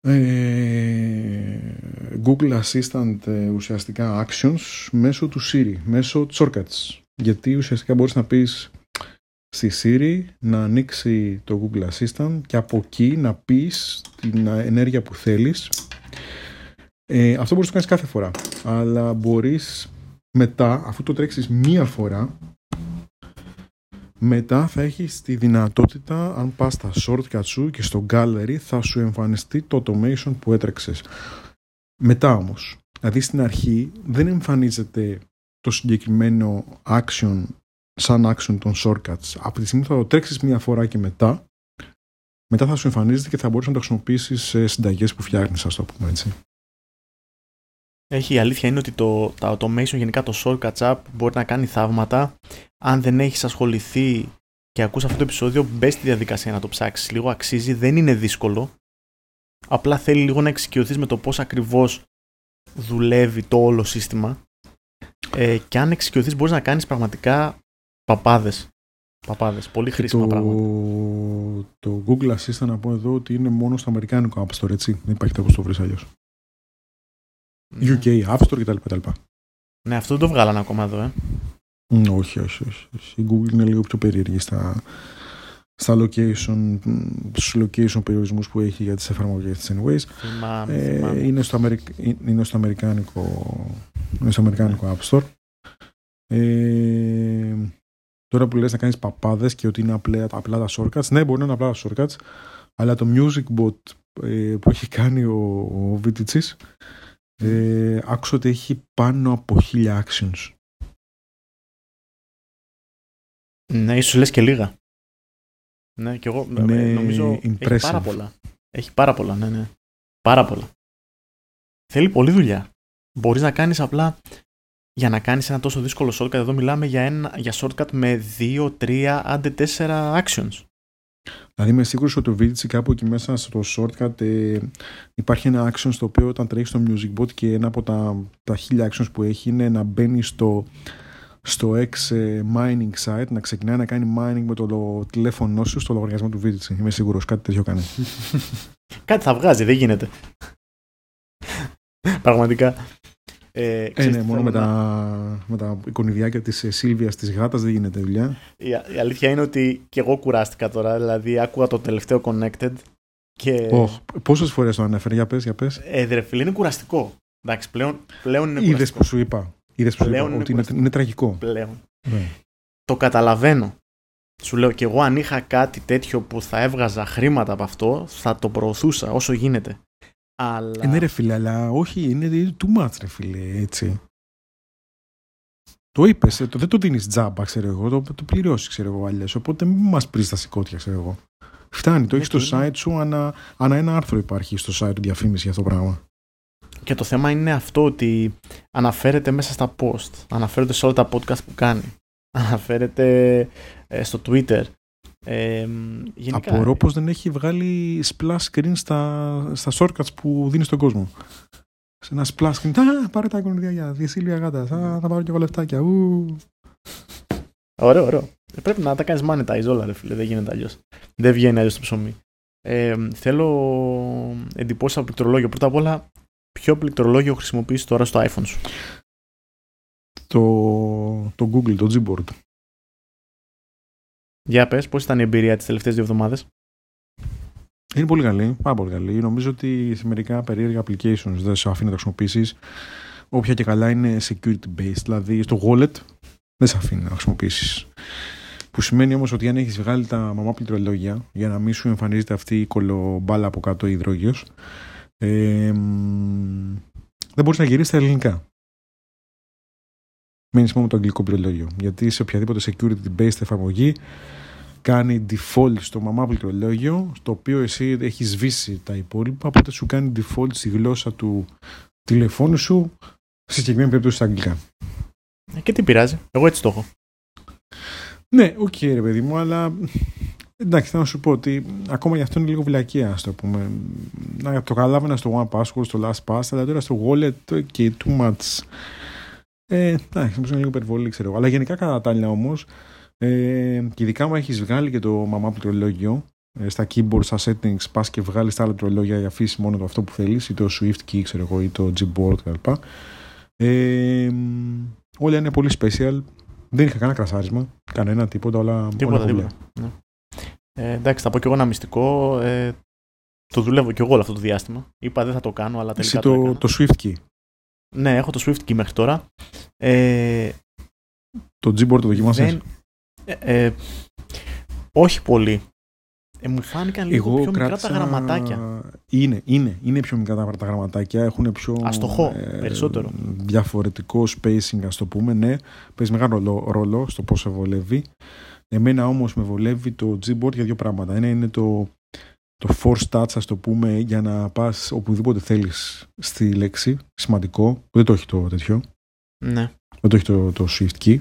S1: ε, Google Assistant ε, ουσιαστικά actions μέσω του Siri, μέσω shortcuts. Γιατί ουσιαστικά μπορείς να πεις στη Siri να ανοίξει το Google Assistant και από εκεί να πεις την ενέργεια που θέλεις. Ε, αυτό μπορείς να το κάνεις κάθε φορά. Αλλά μπορείς μετά, αφού το τρέξεις μία φορά, μετά θα έχεις τη δυνατότητα, αν πας στα shortcut σου και στο gallery, θα σου εμφανιστεί το automation που έτρεξες. Μετά όμως, δηλαδή στην αρχή δεν εμφανίζεται το συγκεκριμένο action σαν action των shortcuts. Από τη στιγμή που θα το τρέξεις μία φορά και μετά, μετά θα σου εμφανίζεται και θα μπορείς να το χρησιμοποιήσεις σε συνταγές που φτιάχνεις, ας το πούμε έτσι.
S2: Έχει, η αλήθεια είναι ότι το, τα automation, γενικά το shortcuts app μπορεί να κάνει θαύματα. Αν δεν έχεις ασχοληθεί και ακούς αυτό το επεισόδιο, μπες στη διαδικασία να το ψάξεις. Λίγο αξίζει, δεν είναι δύσκολο. Απλά θέλει λίγο να εξοικειωθείς με το πώς ακριβώς δουλεύει το όλο σύστημα. Ε, και αν εξοικειωθείς μπορείς να κάνεις πραγματικά παπάδες. Παπάδες. Πολύ χρήσιμα
S1: το,
S2: πράγματα.
S1: το Google Assistant να πω εδώ ότι είναι μόνο στο αμερικάνικο App Store, έτσι. Δεν υπάρχει τρόπο το βρεις αλλιώς.
S2: Ναι.
S1: UK, App Store κτλ. κτλ.
S2: Ναι, αυτό δεν το βγάλανε ακόμα εδώ, ε.
S1: Μ, όχι, όχι, όχι, όχι. Η Google είναι λίγο πιο περίεργη στα, στα location, μ, στους location περιορισμούς που έχει για τις εφαρμογές της anyways.
S2: Θυμάμαι,
S1: Ε,
S2: θυμάμαι.
S1: είναι, στο Αμερικ- είναι στο αμερικάνικο, είναι στο αμερικάνικο App Store. Ε, τώρα που λες να κάνεις παπάδες και ότι είναι απλά, απλά τα shortcuts, ναι μπορεί να είναι απλά τα shortcuts, αλλά το Music Bot ε, που έχει κάνει ο, ο Viticis, ε, άκουσα ότι έχει πάνω από χίλια actions.
S2: Ναι, ίσως λες και λίγα. Ναι, και εγώ
S1: Είναι
S2: ε, νομίζω έχει
S1: impressive.
S2: πάρα πολλά. Έχει πάρα πολλά, ναι, ναι. Πάρα πολλά. Θέλει πολλή δουλειά. Μπορείς να κάνεις απλά για να κάνεις ένα τόσο δύσκολο shortcut. Εδώ μιλάμε για, ένα, για shortcut με 2, 3, άντε 4 actions.
S1: Δηλαδή είμαι σίγουρος ότι το Vitici κάπου εκεί μέσα στο shortcut ε, υπάρχει ένα action στο οποίο όταν τρέχει στο Music Bot και ένα από τα, τα χίλια actions που έχει είναι να μπαίνει στο, στο X ε, mining site, να ξεκινάει να κάνει mining με το λο- τηλέφωνό σου στο λογαριασμό του Vitici. Είμαι σίγουρος κάτι τέτοιο κάνει.
S2: Κάτι θα βγάζει, δεν γίνεται. Πραγματικά. Ε,
S1: Ε,
S2: ξέρεις
S1: ναι,
S2: τι
S1: μόνο
S2: θέλω
S1: με
S2: να-
S1: τα, με τα εικονιδιάκια της ε, Σίλβιας της γάτας δεν γίνεται δουλειά.
S2: Η, η αλήθεια είναι ότι και εγώ κουράστηκα τώρα. Δηλαδή, άκουγα το τελευταίο Connected και.
S1: Oh, πόσες φορές το ανέφερε, για πες, για πες.
S2: Ε, ρε φίλε, είναι κουραστικό. Εντάξει, πλέον, πλέον είναι
S1: Είδες
S2: κουραστικό.
S1: που σου είπα. Είδες που σου
S2: Πλέον
S1: είπα
S2: είναι
S1: ότι είναι,
S2: κουραστικό.
S1: είναι τραγικό.
S2: Πλέον.
S1: Ναι.
S2: Το καταλαβαίνω. Σου λέω και εγώ αν είχα κάτι τέτοιο που θα έβγαζα χρήματα από αυτό, θα το προωθούσα όσο γίνεται. Αλλά...
S1: Ε, ναι ρε φίλε, αλλά όχι, είναι too much ρε φίλε, έτσι. Το είπες, το, δεν το δίνεις τζάμπα, ξέρω εγώ, το, το πληρώσεις, ξέρω εγώ αλλιώς. Οπότε μην μας πρίζει τα σηκώτια, ξέρω εγώ. Φτάνει, το έχεις στο
S2: Γιατί είναι-
S1: site σου, ανά, ανά ένα άρθρο υπάρχει στο site του διαφήμισης για αυτό το πράγμα.
S2: Και το θέμα είναι αυτό ότι αναφέρεται μέσα στα post, αναφέρεται σε όλα τα podcast που κάνει, (laughs) αναφέρεται ε, στο Twitter. Ε, γενικά,
S1: Απορώ πως δεν έχει βγάλει splash screen στα, στα shortcuts που δίνει στον κόσμο. Σε ένα splash screen. Α, πάρε τα εικονίδια για διεσύλια γάτα. Α, θα πάρω και εγώ λεφτάκια. Ου.
S2: Ωραίο, ωραίο. Ε, Πρέπει να τα κάνεις monetize όλα, ρε φίλε. Δεν γίνεται αλλιώς. Δεν βγαίνει αλλιώς το ψωμί. Ε, θέλω εντυπώσεις από πληκτρολόγιο. Πρώτα απ' όλα, ποιο πληκτρολόγιο χρησιμοποιείς τώρα στο iPhone σου;
S1: Το, το Google, το Gboard.
S2: Για πες, πώς ήταν η εμπειρία τις τελευταίες δύο εβδομάδες;
S1: Είναι πολύ καλή, πάρα πολύ καλή. Νομίζω ότι σε μερικά περίεργα applications δεν σε αφήνει να τα χρησιμοποιήσεις. Όποια και καλά είναι security based, δηλαδή στο wallet δεν σε αφήνει να χρησιμοποιήσεις. Που σημαίνει όμως ότι αν έχεις βγάλει τα μαμά πληκτρολόγια για να μην σου εμφανίζεται αυτή η κολομπάλα από κάτω υδρόγειος, ε, μ, δεν μπορείς να γυρίσεις στα ελληνικά. Μένει μόνο με το αγγλικό πληκτρολόγιο. Γιατί σε οποιαδήποτε security based εφαρμογή κάνει default στο μαμά πληκτρολόγιο, στο οποίο εσύ έχεις σβήσει τα υπόλοιπα, οπότε σου κάνει default στη γλώσσα του τηλεφώνου σου, σε συγκεκριμένη περίπτωση στα αγγλικά.
S2: Ε, Και τι πειράζει, εγώ έτσι το έχω.
S1: Ναι, οκ, ρε παιδί μου, αλλά εντάξει, θέλω να σου πω ότι ακόμα γι' αυτό είναι λίγο βλακεία, ας το πούμε. Να το καταλάβαινα στο One Password, στο Last Pass, αλλά τώρα στο Wallet και too much. Ε, εντάξει, νομίζω είναι λίγο υπερβολή, ξέρω εγώ. Αλλά γενικά κατά τα άλλα όμως, ε, και ειδικά μου έχεις βγάλει και το μαμά πληκτρολόγιο, ε, στα keyboard, στα settings, πας και βγάλεις τα άλλα πληκτρολόγια για αφήσεις μόνο το αυτό που θέλεις, ή το Swift key, ξέρω εγώ, ή το Gboard κτλ. Ε, όλα είναι πολύ special. Δεν είχα κανένα κρασάρισμα, κανένα τίποτα, όλα
S2: Τίποτα,
S1: όλα
S2: τίποτα. Ναι. Ε, εντάξει, θα πω κι εγώ ένα μυστικό. Ε, το δουλεύω κι εγώ όλο αυτό το διάστημα. Είπα δεν θα το κάνω, αλλά τελικά
S1: Εσύ
S2: το,
S1: το,
S2: έκανα.
S1: το Swift key.
S2: Ναι, έχω το Swift Key μέχρι τώρα. Ε,
S1: Το Gboard το δοκιμάσες;
S2: δεν, ε, ε, όχι πολύ. Ε, μου φάνηκαν λίγο πιο μικρά τα γραμματάκια.
S1: Είναι, είναι, είναι πιο μικρά τα, τα γραμματάκια. Έχουν πιο.
S2: Αστοχό, περισσότερο.
S1: Διαφορετικό spacing, ας το πούμε. Ναι, παίζει μεγάλο ρόλο, ρόλο στο πώς σε βολεύει. Εμένα όμως με βολεύει το Gboard για δύο πράγματα. Ένα είναι το, το force touch, ας το πούμε, για να πας οπουδήποτε θέλεις στη λέξη. Σημαντικό. Δεν το έχει το τέτοιο.
S2: Ναι.
S1: Δεν το έχει το, το Swift Key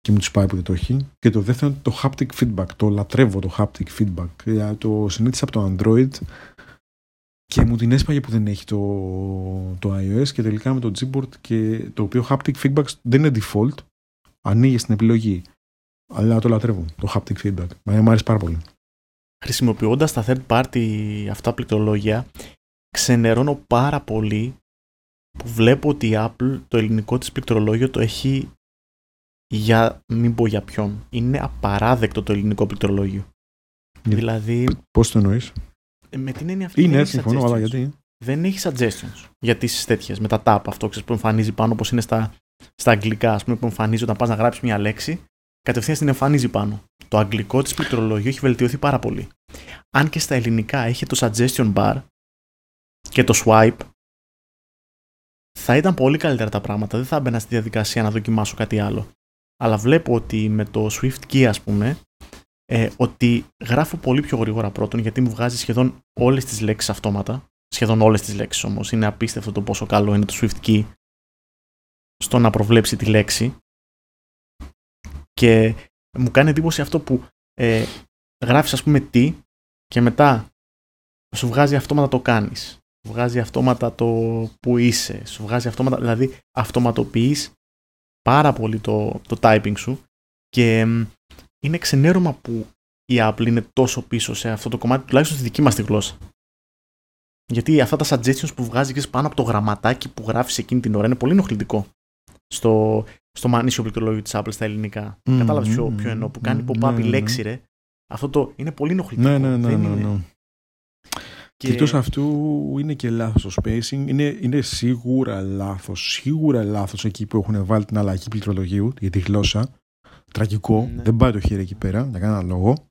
S1: και μου τους πάει που δεν το έχει. Και το δεύτερο είναι το haptic feedback. Το λατρεύω το haptic feedback. Ε, Το συνήθισα από το Android και μου την έσπαγε που δεν έχει το, το iOS και τελικά με το Gboard και το οποίο haptic feedback δεν είναι default. Ανοίγει την επιλογή αλλά το λατρεύω, το haptic feedback. Μου αρέσει πάρα πολύ.
S2: Χρησιμοποιώντας τα third party αυτά πληκτρολόγια, ξενερώνω πάρα πολύ που βλέπω ότι η Apple το ελληνικό της πληκτρολόγιο το έχει για μην πω για ποιον. Είναι απαράδεκτο το ελληνικό πληκτρολόγιο. Δηλαδή...
S1: Πώς το εννοείς;
S2: Ε, με την έννοια αυτή
S1: είναι έτσι, συμφωνώ, αλλά γιατί;
S2: Δεν έχει suggestions για τις τέτοιες με τα tap αυτό ξέρεις, που εμφανίζει πάνω όπως είναι στα, στα αγγλικά, ας πούμε, που εμφανίζει όταν πας να γράψεις μια λέξη, κατευθείαν την εμφανίζει πάνω. Το αγγλικό της πληκτρολογίου έχει βελτιωθεί πάρα πολύ. Αν και στα ελληνικά έχει το suggestion bar και το swipe, θα ήταν πολύ καλύτερα τα πράγματα. Δεν θα έμπαινα στη διαδικασία να δοκιμάσω κάτι άλλο. Αλλά βλέπω ότι με το Swift Key, ας πούμε, ε, ότι γράφω πολύ πιο γρήγορα πρώτον, γιατί μου βγάζει σχεδόν όλες τις λέξεις αυτόματα. Σχεδόν όλες τις λέξεις όμως. Είναι απίστευτο το πόσο καλό είναι το Swift Key στο να προβλέψει τη λέξη. Και μου κάνει εντύπωση αυτό που ε, γράφεις ας πούμε τι και μετά σου βγάζει αυτόματα το κάνεις. Σου βγάζει αυτόματα το που είσαι. Σου βγάζει αυτόματα, δηλαδή αυτοματοποιείς πάρα πολύ το, το typing σου και είναι ξενέρωμα που η Apple είναι τόσο πίσω σε αυτό το κομμάτι, τουλάχιστον στη δική μας τη γλώσσα. Γιατί αυτά τα suggestions που βγάζεις πάνω από το γραμματάκι που γράφεις εκείνη την ώρα είναι πολύ ενοχλητικό στο, στο μανίσιο πληκτρολόγιο της Apple στα ελληνικά. Mm, Κατάλαβες ποιο, ποιο εννοώ, που κάνει pop-up ναι, η ναι, λέξη, ναι. ρε. Αυτό το είναι πολύ ενοχλητικό.
S1: Ναι, ναι, ναι. ναι, ναι. Και... Εκτός αυτού είναι και λάθος το spacing. Είναι, είναι σίγουρα λάθος, σίγουρα λάθος εκεί που έχουν βάλει την αλλαγή πληκτρολογίου για τη γλώσσα. Τραγικό. Ναι. Δεν πάει το χέρι εκεί πέρα, για κανένα λόγο.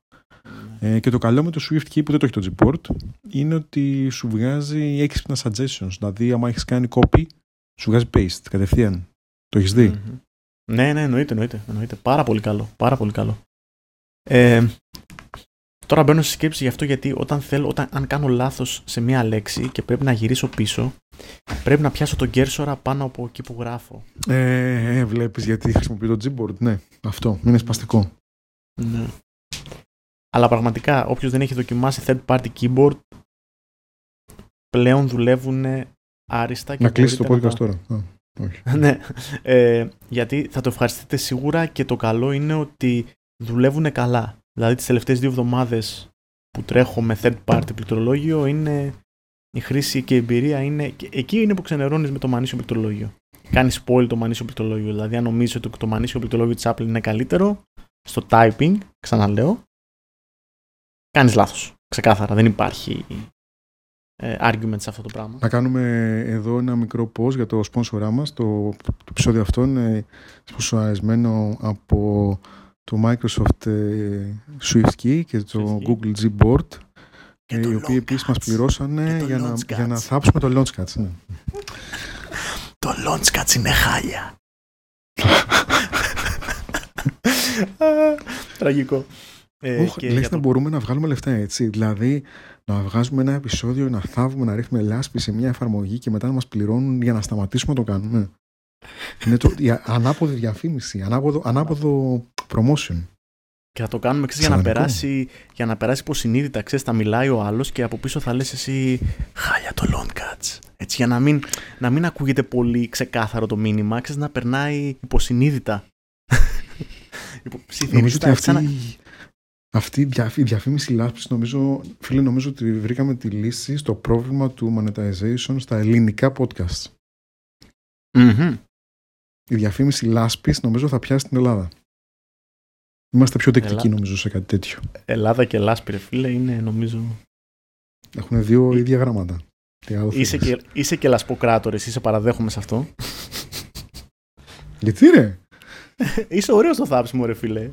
S1: Ναι. Ε, και το καλό με το Swift Key που δεν το έχει το Gport είναι ότι σου βγάζει έξυπνα suggestions. Δηλαδή, άμα έχεις κάνει copy, σου βγάζει paste κατευθείαν. Το έχεις δει; Mm-hmm.
S2: Ναι, ναι, εννοείται, εννοείται, εννοείται. Πάρα πολύ καλό. Πάρα πολύ καλό. Ε, τώρα μπαίνω στη σκέψη γι' αυτό γιατί όταν θέλω, όταν, αν κάνω λάθος σε μία λέξη και πρέπει να γυρίσω πίσω, πρέπει να πιάσω τον κέρσορα πάνω από εκεί που γράφω.
S1: Ε, ε βλέπεις γιατί χρησιμοποιεί το Gboard, ναι. Αυτό, είναι σπαστικό.
S2: Ναι. Αλλά πραγματικά, όποιος δεν έχει δοκιμάσει third party keyboard, πλέον δουλεύουν άριστα. Και
S1: να κλείσει το podcast τώρα. (laughs)
S2: ναι, ε, γιατί θα το ευχαριστείτε σίγουρα και το καλό είναι ότι δουλεύουν καλά. Δηλαδή τις τελευταίες δύο εβδομάδες που τρέχω με third party πληκτρολόγιο είναι η χρήση και η εμπειρία είναι. Εκεί είναι που ξενερώνεις με το μανίσιο πληκτρολόγιο. Κάνεις spoil το μανίσιο πληκτρολόγιο. Δηλαδή, αν νομίζεις ότι το μανίσιο πληκτρολόγιο της Apple είναι καλύτερο, στο typing, ξαναλέω, κάνεις λάθος. Ξεκάθαρα. Δεν υπάρχει ε, argument σε αυτό το πράγμα.
S1: Να κάνουμε εδώ ένα μικρό pause για το sponsor μας. Το, το επεισόδιο αυτό είναι σπονσοραρισμένο από το Microsoft ε, SwiftKey και το Google Gboard και οι οποίοι επίσης μας πληρώσανε για να, για να θάψουμε το Launchcats. Ναι.
S2: το Launchcats είναι χάλια. (laughs) Τραγικό.
S1: Ε, και λες να μπορούμε να βγάλουμε λεφτά έτσι. Δηλαδή να βγάζουμε ένα επεισόδιο, να θάβουμε, να ρίχνουμε λάσπη σε μια εφαρμογή και μετά να μας πληρώνουν για να σταματήσουμε να το κάνουμε. Είναι το, η ανάποδη διαφήμιση, ανάποδο, ανάποδο promotion.
S2: Και θα το κάνουμε ξέρεις, για, να περάσει, για να περάσει υποσυνείδητα. Ξέρεις, θα μιλάει ο άλλος και από πίσω θα λες εσύ χάλια το long cuts. Έτσι, για να μην, να μην ακούγεται πολύ ξεκάθαρο το μήνυμα, ξέρεις, να περνάει υποσυνείδητα. (laughs)
S1: νομίζω ότι αυτή, αυτή η διαφήμιση λάσπης, νομίζω, φίλε, νομίζω ότι βρήκαμε τη λύση στο πρόβλημα του monetization στα ελληνικά podcast.
S2: mm
S1: Η διαφήμιση λάσπης νομίζω θα πιάσει την Ελλάδα. Είμαστε πιο τεκτικοί νομίζω σε κάτι τέτοιο.
S2: Ελλάδα και λάσπη ρε φίλε είναι νομίζω...
S1: Έχουν δύο ίδια γράμματα.
S2: Είσαι και, είσαι και λασποκράτορ, εσύ σε παραδέχομαι σε αυτό. (laughs)
S1: Γιατί ρε; (laughs)
S2: είσαι ωραίος στο θάψιμο ρε φίλε.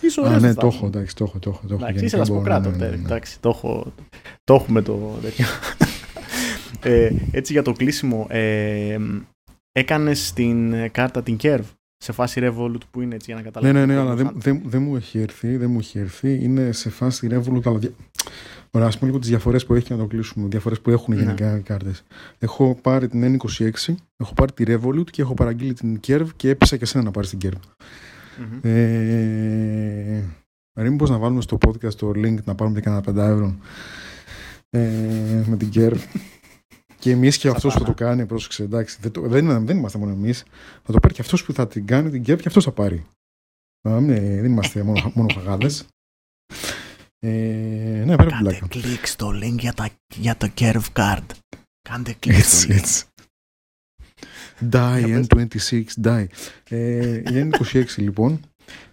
S1: Είσαι ωραίος. ναι, το έχω, εντάξει, το έχω. Το έχω, το
S2: έχω εντάξει, είσαι λασποκράτορ, ναι, ναι, ναι, εντάξει, το, έχω, το έχουμε το τέτοιο. (laughs) ε, έτσι για το κλείσιμο, ε, έκανες την κάρτα την Curve σε φάση Revolut που είναι έτσι για να καταλάβεις.
S1: Ναι, ναι, ναι, αλλά δεν, δεν, δεν μου έχει έρθει. Δεν μου έχει έρθει. Είναι σε φάση Revolut. Αλλά... Ωραία, ας πούμε λίγο τις διαφορές που έχει και να το κλείσουμε. Διαφορές που έχουν ναι. γενικά οι κάρτες. Έχω πάρει την N26, έχω πάρει τη Revolut και έχω παραγγείλει την Curve και έπεισα και εσένα να πάρεις την Curve. Mm-hmm. Ε, Μήπω να βάλουμε στο podcast το link να πάρουμε και κανένα 5 ευρώ ε, με την Curve. (laughs) Και εμείς και αυτός που θα το κάνει, πρόσεξε, εντάξει, δεν, το, δεν, δεν είμαστε μόνο εμείς. Θα το πάρει και αυτός που θα την κάνει την ΚΕΠ και αυτός θα πάρει. δεν είμαστε μόνο, (laughs) μόνο φαγάδες. Ε, ναι, πρέπει
S2: Κάντε κλικ στο link για, τα, για το Curve Card. Κάντε κλικ στο link. Έτσι.
S1: Die N26, die. Ε, η N26 λοιπόν,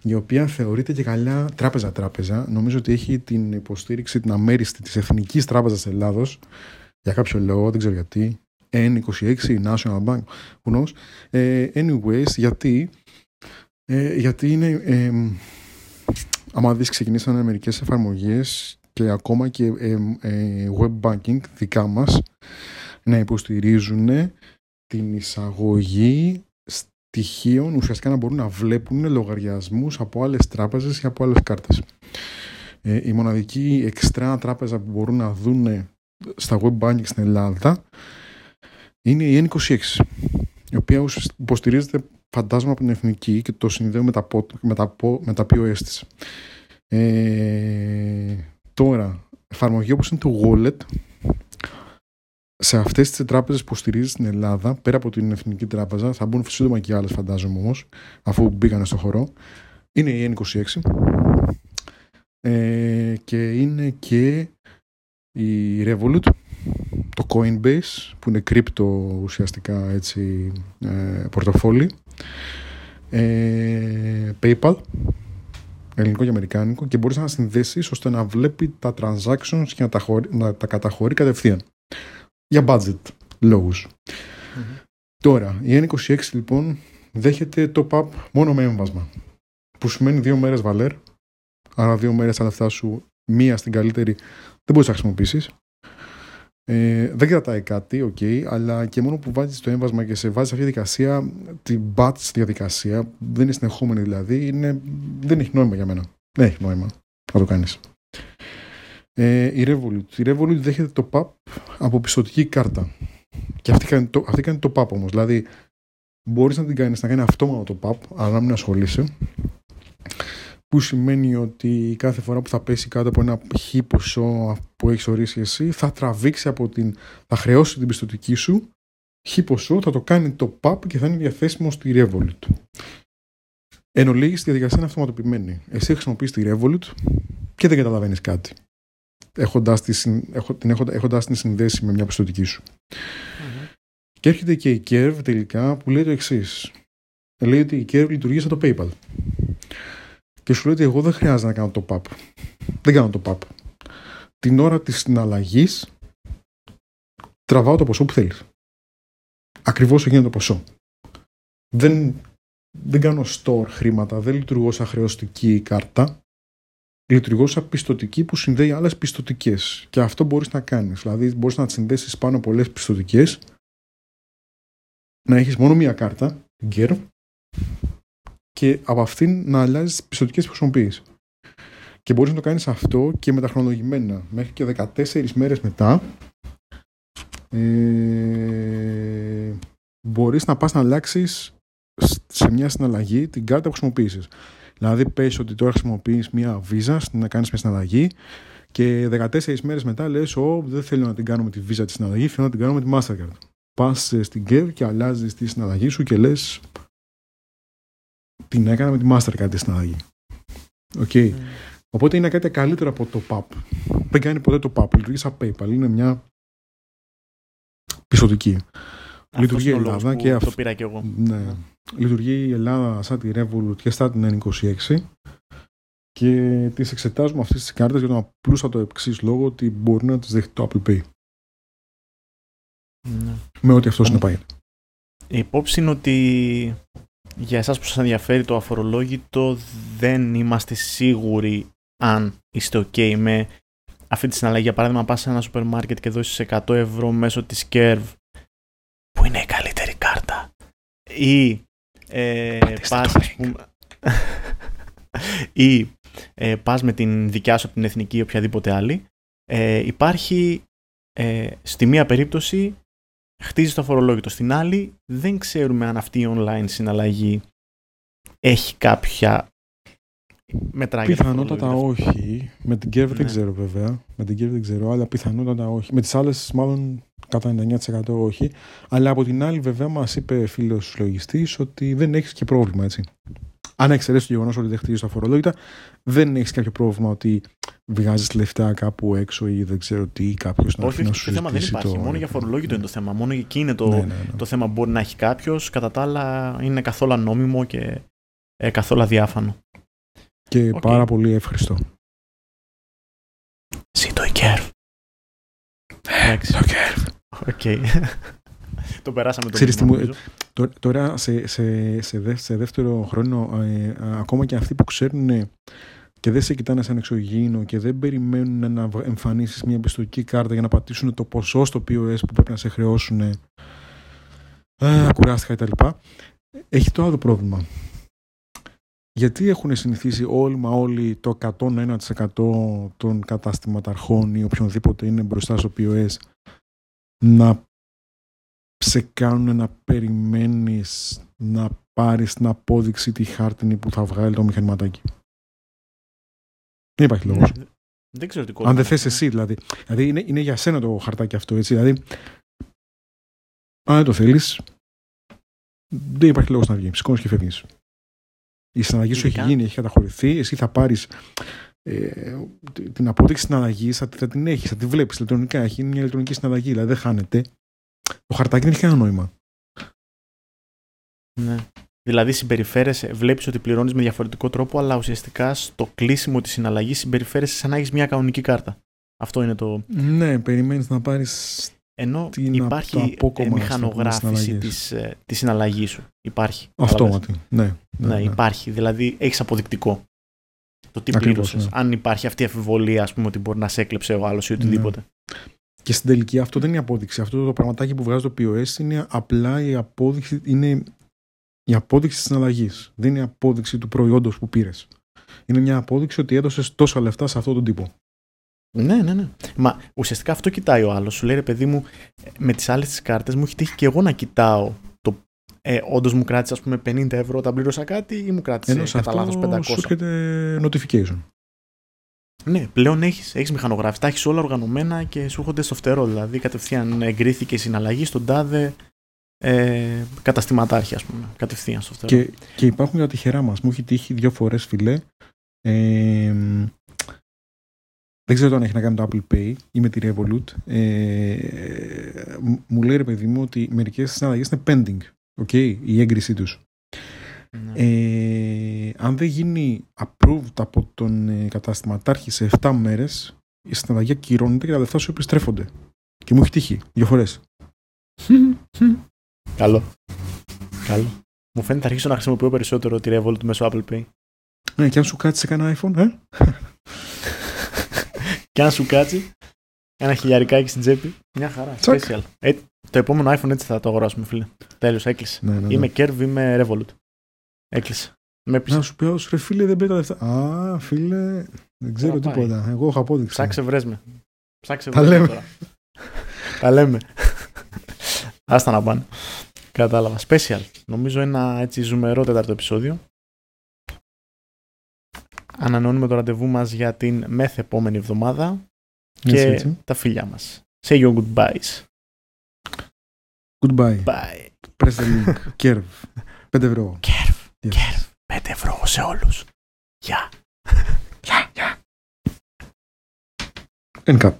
S1: η οποία θεωρείται και καλά τράπεζα-τράπεζα. Νομίζω ότι έχει την υποστήριξη, την αμέριστη της Εθνικής Τράπεζας Ελλάδος. Για κάποιο λόγο, δεν ξέρω γιατί. N26, National Bank, who knows. Ε, anyways, γιατί, ε, γιατί είναι... Ε, άμα δεις ξεκινήσανε μερικές εφαρμογές και ακόμα και ε, ε, web banking δικά μας να υποστηρίζουν την εισαγωγή στοιχείων ουσιαστικά να μπορούν να βλέπουν λογαριασμούς από άλλες τράπεζες ή από άλλες κάρτες. Ε, η μοναδική εξτρά τράπεζα που μπορούν να δουν στα web banking στην Ελλάδα είναι η N26 η οποία υποστηρίζεται φαντάζομαι από την εθνική και το συνδέω με τα, με τα, με τα POS της. Ε, τώρα, εφαρμογή όπως είναι το Wallet σε αυτές τις τράπεζες που στηρίζεις στην Ελλάδα, πέρα από την Εθνική Τράπεζα, θα μπουν σύντομα και άλλες, φαντάζομαι όμως, αφού μπήκανε στο χώρο, είναι η N26. Ε, και είναι και η Revolut, το Coinbase, που είναι κρύπτο ουσιαστικά έτσι ε, πορτοφόλι, ε, PayPal, ελληνικό και αμερικάνικο, και μπορείς να συνδέσεις ώστε να βλέπει τα transactions και να τα, να τα καταχωρεί κατευθείαν για budget λογους Τώρα, η N26 λοιπόν δέχεται το PAP μόνο με έμβασμα. Που σημαίνει δύο μέρες βαλέρ. Άρα δύο μέρες τα λεφτά σου, μία στην καλύτερη, δεν μπορείς να χρησιμοποιήσεις. Ε, δεν κρατάει κάτι, ok, okay, αλλά και μόνο που βάζεις το έμβασμα και σε βάζεις αυτή τη διαδικασία, την batch διαδικασία, δεν είναι συνεχόμενη δηλαδή, είναι, δεν έχει νόημα για μένα. Δεν έχει νόημα να το κάνεις. Ε, η Revolut. Η Revolut δέχεται το top up από πιστωτική κάρτα. Και αυτή κάνει το, αυτή κάνει το top up όμως. Δηλαδή, μπορείς να την κάνεις, να κάνει αυτόματο το top up, αλλά να μην ασχολείσαι. Που σημαίνει ότι κάθε φορά που θα πέσει κάτω από ένα χ ποσό που έχεις ορίσει εσύ, θα τραβήξει από την. θα χρεώσει την πιστοτική σου χ ποσό, θα το κάνει το PAP και θα είναι διαθέσιμο στη Revolut. Εν ολίγης, η διαδικασία είναι αυτοματοποιημένη. Εσύ χρησιμοποιείς τη Revolut και δεν καταλαβαίνεις κάτι έχοντας, τη, έχω, την, έχοντας την συνδέσει με μια πιστοτική σου. Και έρχεται και η Curve τελικά που λέει το εξής. Λέει ότι η Curve λειτουργεί σαν το PayPal. Και σου λέει ότι εγώ δεν χρειάζεται να κάνω το PAP. Δεν κάνω το PAP. Την ώρα της συναλλαγής τραβάω το ποσό που θέλεις. Ακριβώς γίνεται το ποσό. Δεν, δεν κάνω store χρήματα, δεν λειτουργώ σαν χρεωστική κάρτα λειτουργώ σαν πιστοτική που συνδέει άλλες πιστοτικές. Και αυτό μπορείς να κάνεις. Δηλαδή, μπορείς να συνδέσεις πάνω πολλές πιστοτικές, να έχεις μόνο μία κάρτα, την Curve, και από αυτήν να αλλάζεις τις πιστοτικές που χρησιμοποιείς. Και μπορείς να το κάνεις αυτό και με τα χρονολογημένα. Μέχρι και 14 μέρες μετά, ε, μπορείς να πας να αλλάξεις σε μια συναλλαγή την κάρτα που χρησιμοποιήσεις. Δηλαδή, πες ότι τώρα χρησιμοποιείς μία βίζα να κάνεις μια συναλλαγή και 14 μέρες μετά λες: Ω, δεν θέλω να την κάνω με τη βίζα της συναλλαγής, θέλω να την κάνω με τη Mastercard. Πας στην ΚΕΒ και αλλάζεις τη συναλλαγή σου και λες: Την έκανα με τη Mastercard τη συναλλαγή. Okay. Mm. Οπότε είναι κάτι καλύτερο από το PAP. Δεν κάνει ποτέ το PAP. Λειτουργεί σαν PayPal. Είναι μια πιστοτική. Λειτουργεί η Ελλάδα και
S2: αυτό. Το πήρα και εγώ.
S1: Ναι. ναι. Λειτουργεί η Ελλάδα σαν τη Revolut και σαν την N26 και τις εξετάζουμε αυτές τις κάρτες για τον απλούστατο εξής λόγο ότι μπορεί να τις δεχτεί το Apple Pay. Ναι. Με ό,τι αυτός συνεπάγεται.
S2: Η υπόψη είναι ότι για εσάς που σας ενδιαφέρει το αφορολόγητο δεν είμαστε σίγουροι αν είστε ok με αυτή τη συναλλαγή. Για παράδειγμα, πας σε ένα σούπερ μάρκετ και δώσεις 100 ευρώ μέσω της Curve που είναι η καλύτερη κάρτα ή ε, πας ας πούμε (laughs) ή ε, πας με την δικιά σου από την εθνική ή οποιαδήποτε άλλη ε, υπάρχει ε, στη μία περίπτωση χτίζεις το φορολόγητο στην άλλη δεν ξέρουμε αν αυτή η online συναλλαγή έχει κάποια μετράει
S1: Πιθανότατα όχι. Με την Curve δεν ναι. ξέρω βέβαια. Με την Curve δεν ξέρω, αλλά πιθανότατα όχι. Με τις άλλες, μάλλον κατά 99% όχι. Αλλά από την άλλη, βέβαια, μας είπε φίλος λογιστή ότι δεν έχεις και πρόβλημα, έτσι. Αν εξαιρέσεις το γεγονός ότι δεν χτίζεις τα φορολόγητα, δεν έχεις κάποιο πρόβλημα ότι βγάζεις λεφτά κάπου έξω ή δεν ξέρω τι, κάποιος
S2: να Όχι, το θέμα δεν υπάρχει. Το... Μόνο για αφορολόγητο είναι το θέμα. Μόνο εκεί είναι το, ναι, ναι, ναι. το θέμα που μπορεί να έχει κάποιος. Κατά τα άλλα είναι καθ' όλα νόμιμο και ε, καθ' όλα διάφανο.
S1: Και okay. πάρα πολύ εύχρηστο.
S2: Ζήτω η Curve.
S1: Το Curve.
S2: Ok. το περάσαμε το μήνυμα,
S1: Τώρα σε, σε, σε, σε δεύτερο χρόνο, ε, ακόμα και αυτοί που ξέρουν και δεν σε κοιτάνε σαν εξωγήινο και δεν περιμένουν να εμφανίσεις μια πιστοτική κάρτα για να πατήσουν το ποσό στο POS που πρέπει να σε χρεώσουν. Ε, κουράστηκα κτλ. Έχει το άλλο πρόβλημα. Γιατί έχουν συνηθίσει όλοι μα όλοι το 101% των καταστηματαρχών ή οποιονδήποτε είναι μπροστά στο POS να σε κάνουν να περιμένεις να πάρεις την απόδειξη τη χάρτινη που θα βγάλει το μηχανηματάκι. Δεν υπάρχει λόγος. Ναι,
S2: δεν ξέρω τι
S1: Αν δεν θες εσύ δηλαδή. Δηλαδή είναι, είναι για σένα το χαρτάκι αυτό έτσι. Δηλαδή αν δεν το θέλεις δεν υπάρχει λόγος να βγεις. Σηκώνεις και φεύγεις. Η συναλλαγή σου έχει γίνει, έχει καταχωρηθεί. Εσύ θα πάρεις ε, την απόδειξη συναλλαγή, θα, θα την έχεις, θα τη βλέπεις ηλεκτρονικά. Έχει μια ηλεκτρονική συναλλαγή, δηλαδή δεν χάνεται. Το χαρτάκι δεν έχει κανένα νόημα.
S2: Ναι. Δηλαδή συμπεριφέρεσαι, βλέπεις ότι πληρώνεις με διαφορετικό τρόπο, αλλά ουσιαστικά στο κλείσιμο της συναλλαγής συμπεριφέρεσαι σαν να έχεις μια κανονική κάρτα. Αυτό είναι το.
S1: Ναι, περιμένεις να πάρεις.
S2: Ενώ υπάρχει μηχανογράφηση τη της ε, συναλλαγής σου. Υπάρχει.
S1: Αυτόματη. Ναι,
S2: ναι, ναι, ναι, υπάρχει. Δηλαδή έχεις αποδεικτικό. Το τι πλήρωσες. Ναι. Αν υπάρχει αυτή η αφιβολία, ας πούμε, ότι μπορεί να σε έκλεψε ο άλλος ή οτιδήποτε. Ναι.
S1: Και στην τελική αυτό δεν είναι απόδειξη. Αυτό το πραγματάκι που βγάζει το POS είναι απλά η απόδειξη, είναι η απόδειξη της συναλλαγής. Δεν είναι η απόδειξη του προϊόντος που πήρες. Είναι μια απόδειξη ότι έδωσες τόσα λεφτά σε αυτόν τον τύπο.
S2: Ναι, ναι, ναι. Μα ουσιαστικά αυτό κοιτάει ο άλλος. Σου λέει ρε παιδί μου, με τις άλλες τις κάρτες μου έχει τύχει και εγώ να κοιτάω το. Ε, Όντως μου κράτησε ας πούμε 50 ευρώ όταν πλήρωσα κάτι ή μου κράτησε Ενώ κατά λάθος 500.
S1: Σου έρχεται notification.
S2: Ναι, πλέον έχεις έχεις μηχανογράφηση, τα έχεις όλα οργανωμένα και σου έρχονται στο φτερό. Δηλαδή, κατευθείαν εγκρίθηκε η συναλλαγή στον τάδε ε, καταστηματάρχη, ας πούμε. Κατευθείαν στο φτερό.
S1: Και, και υπάρχουν για τυχερά μας. Μου έχει τύχει δύο φορές, φιλέ. Ε, δεν ξέρω αν έχει να κάνει το Apple Pay ή με τη Revolut. Ε, μου λέει ρε παιδί μου ότι μερικές συναλλαγές είναι pending. Okay, η έγκρισή τους. Ναι. Ε, αν δεν γίνει approved από τον ε, καταστηματάρχη σε 7 μέρες, η συναλλαγή ακυρώνεται και τα λεφτά σου επιστρέφονται. Και μου έχει τύχει δύο φορές. (laughs)
S2: Καλό. Καλό. Μου φαίνεται θα αρχίσω να χρησιμοποιώ περισσότερο τη Revolt μέσω Apple Pay.
S1: Ναι, και αν σου κάτσει σε κανένα iPhone, ε; (laughs)
S2: και αν σου κάτσει ένα χιλιαρικάκι στην τσέπη, μια χαρά. Special. Ε, το επόμενο iPhone έτσι θα το αγοράσουμε, φίλε. Τέλος, έκλεισε. Ναι, ναι, ναι. Είμαι Curve, είμαι Revolut. Έκλεισε.
S1: Με Να σου πει, ρε φίλε, δεν πέτα λεφτά. Α, φίλε, δεν ξέρω τίποτα. Εγώ έχω απόδειξη.
S2: Ψάξε βρες με. Ψάξε βρες λέμε. τώρα. Τα λέμε. Άστα να πάνε. Κατάλαβα. Special. Νομίζω ένα έτσι ζουμερό τέταρτο επεισόδιο. Ανανεώνουμε το ραντεβού μας για την μεθεπόμενη εβδομάδα και τα φιλιά μας. Say your goodbyes.
S1: Goodbye.
S2: Bye.
S1: Press the link. Curve. 5 ευρώ.
S2: Curve. Yes. 5 ευρώ σε όλους. Γεια.
S1: Γεια, γεια. And cut.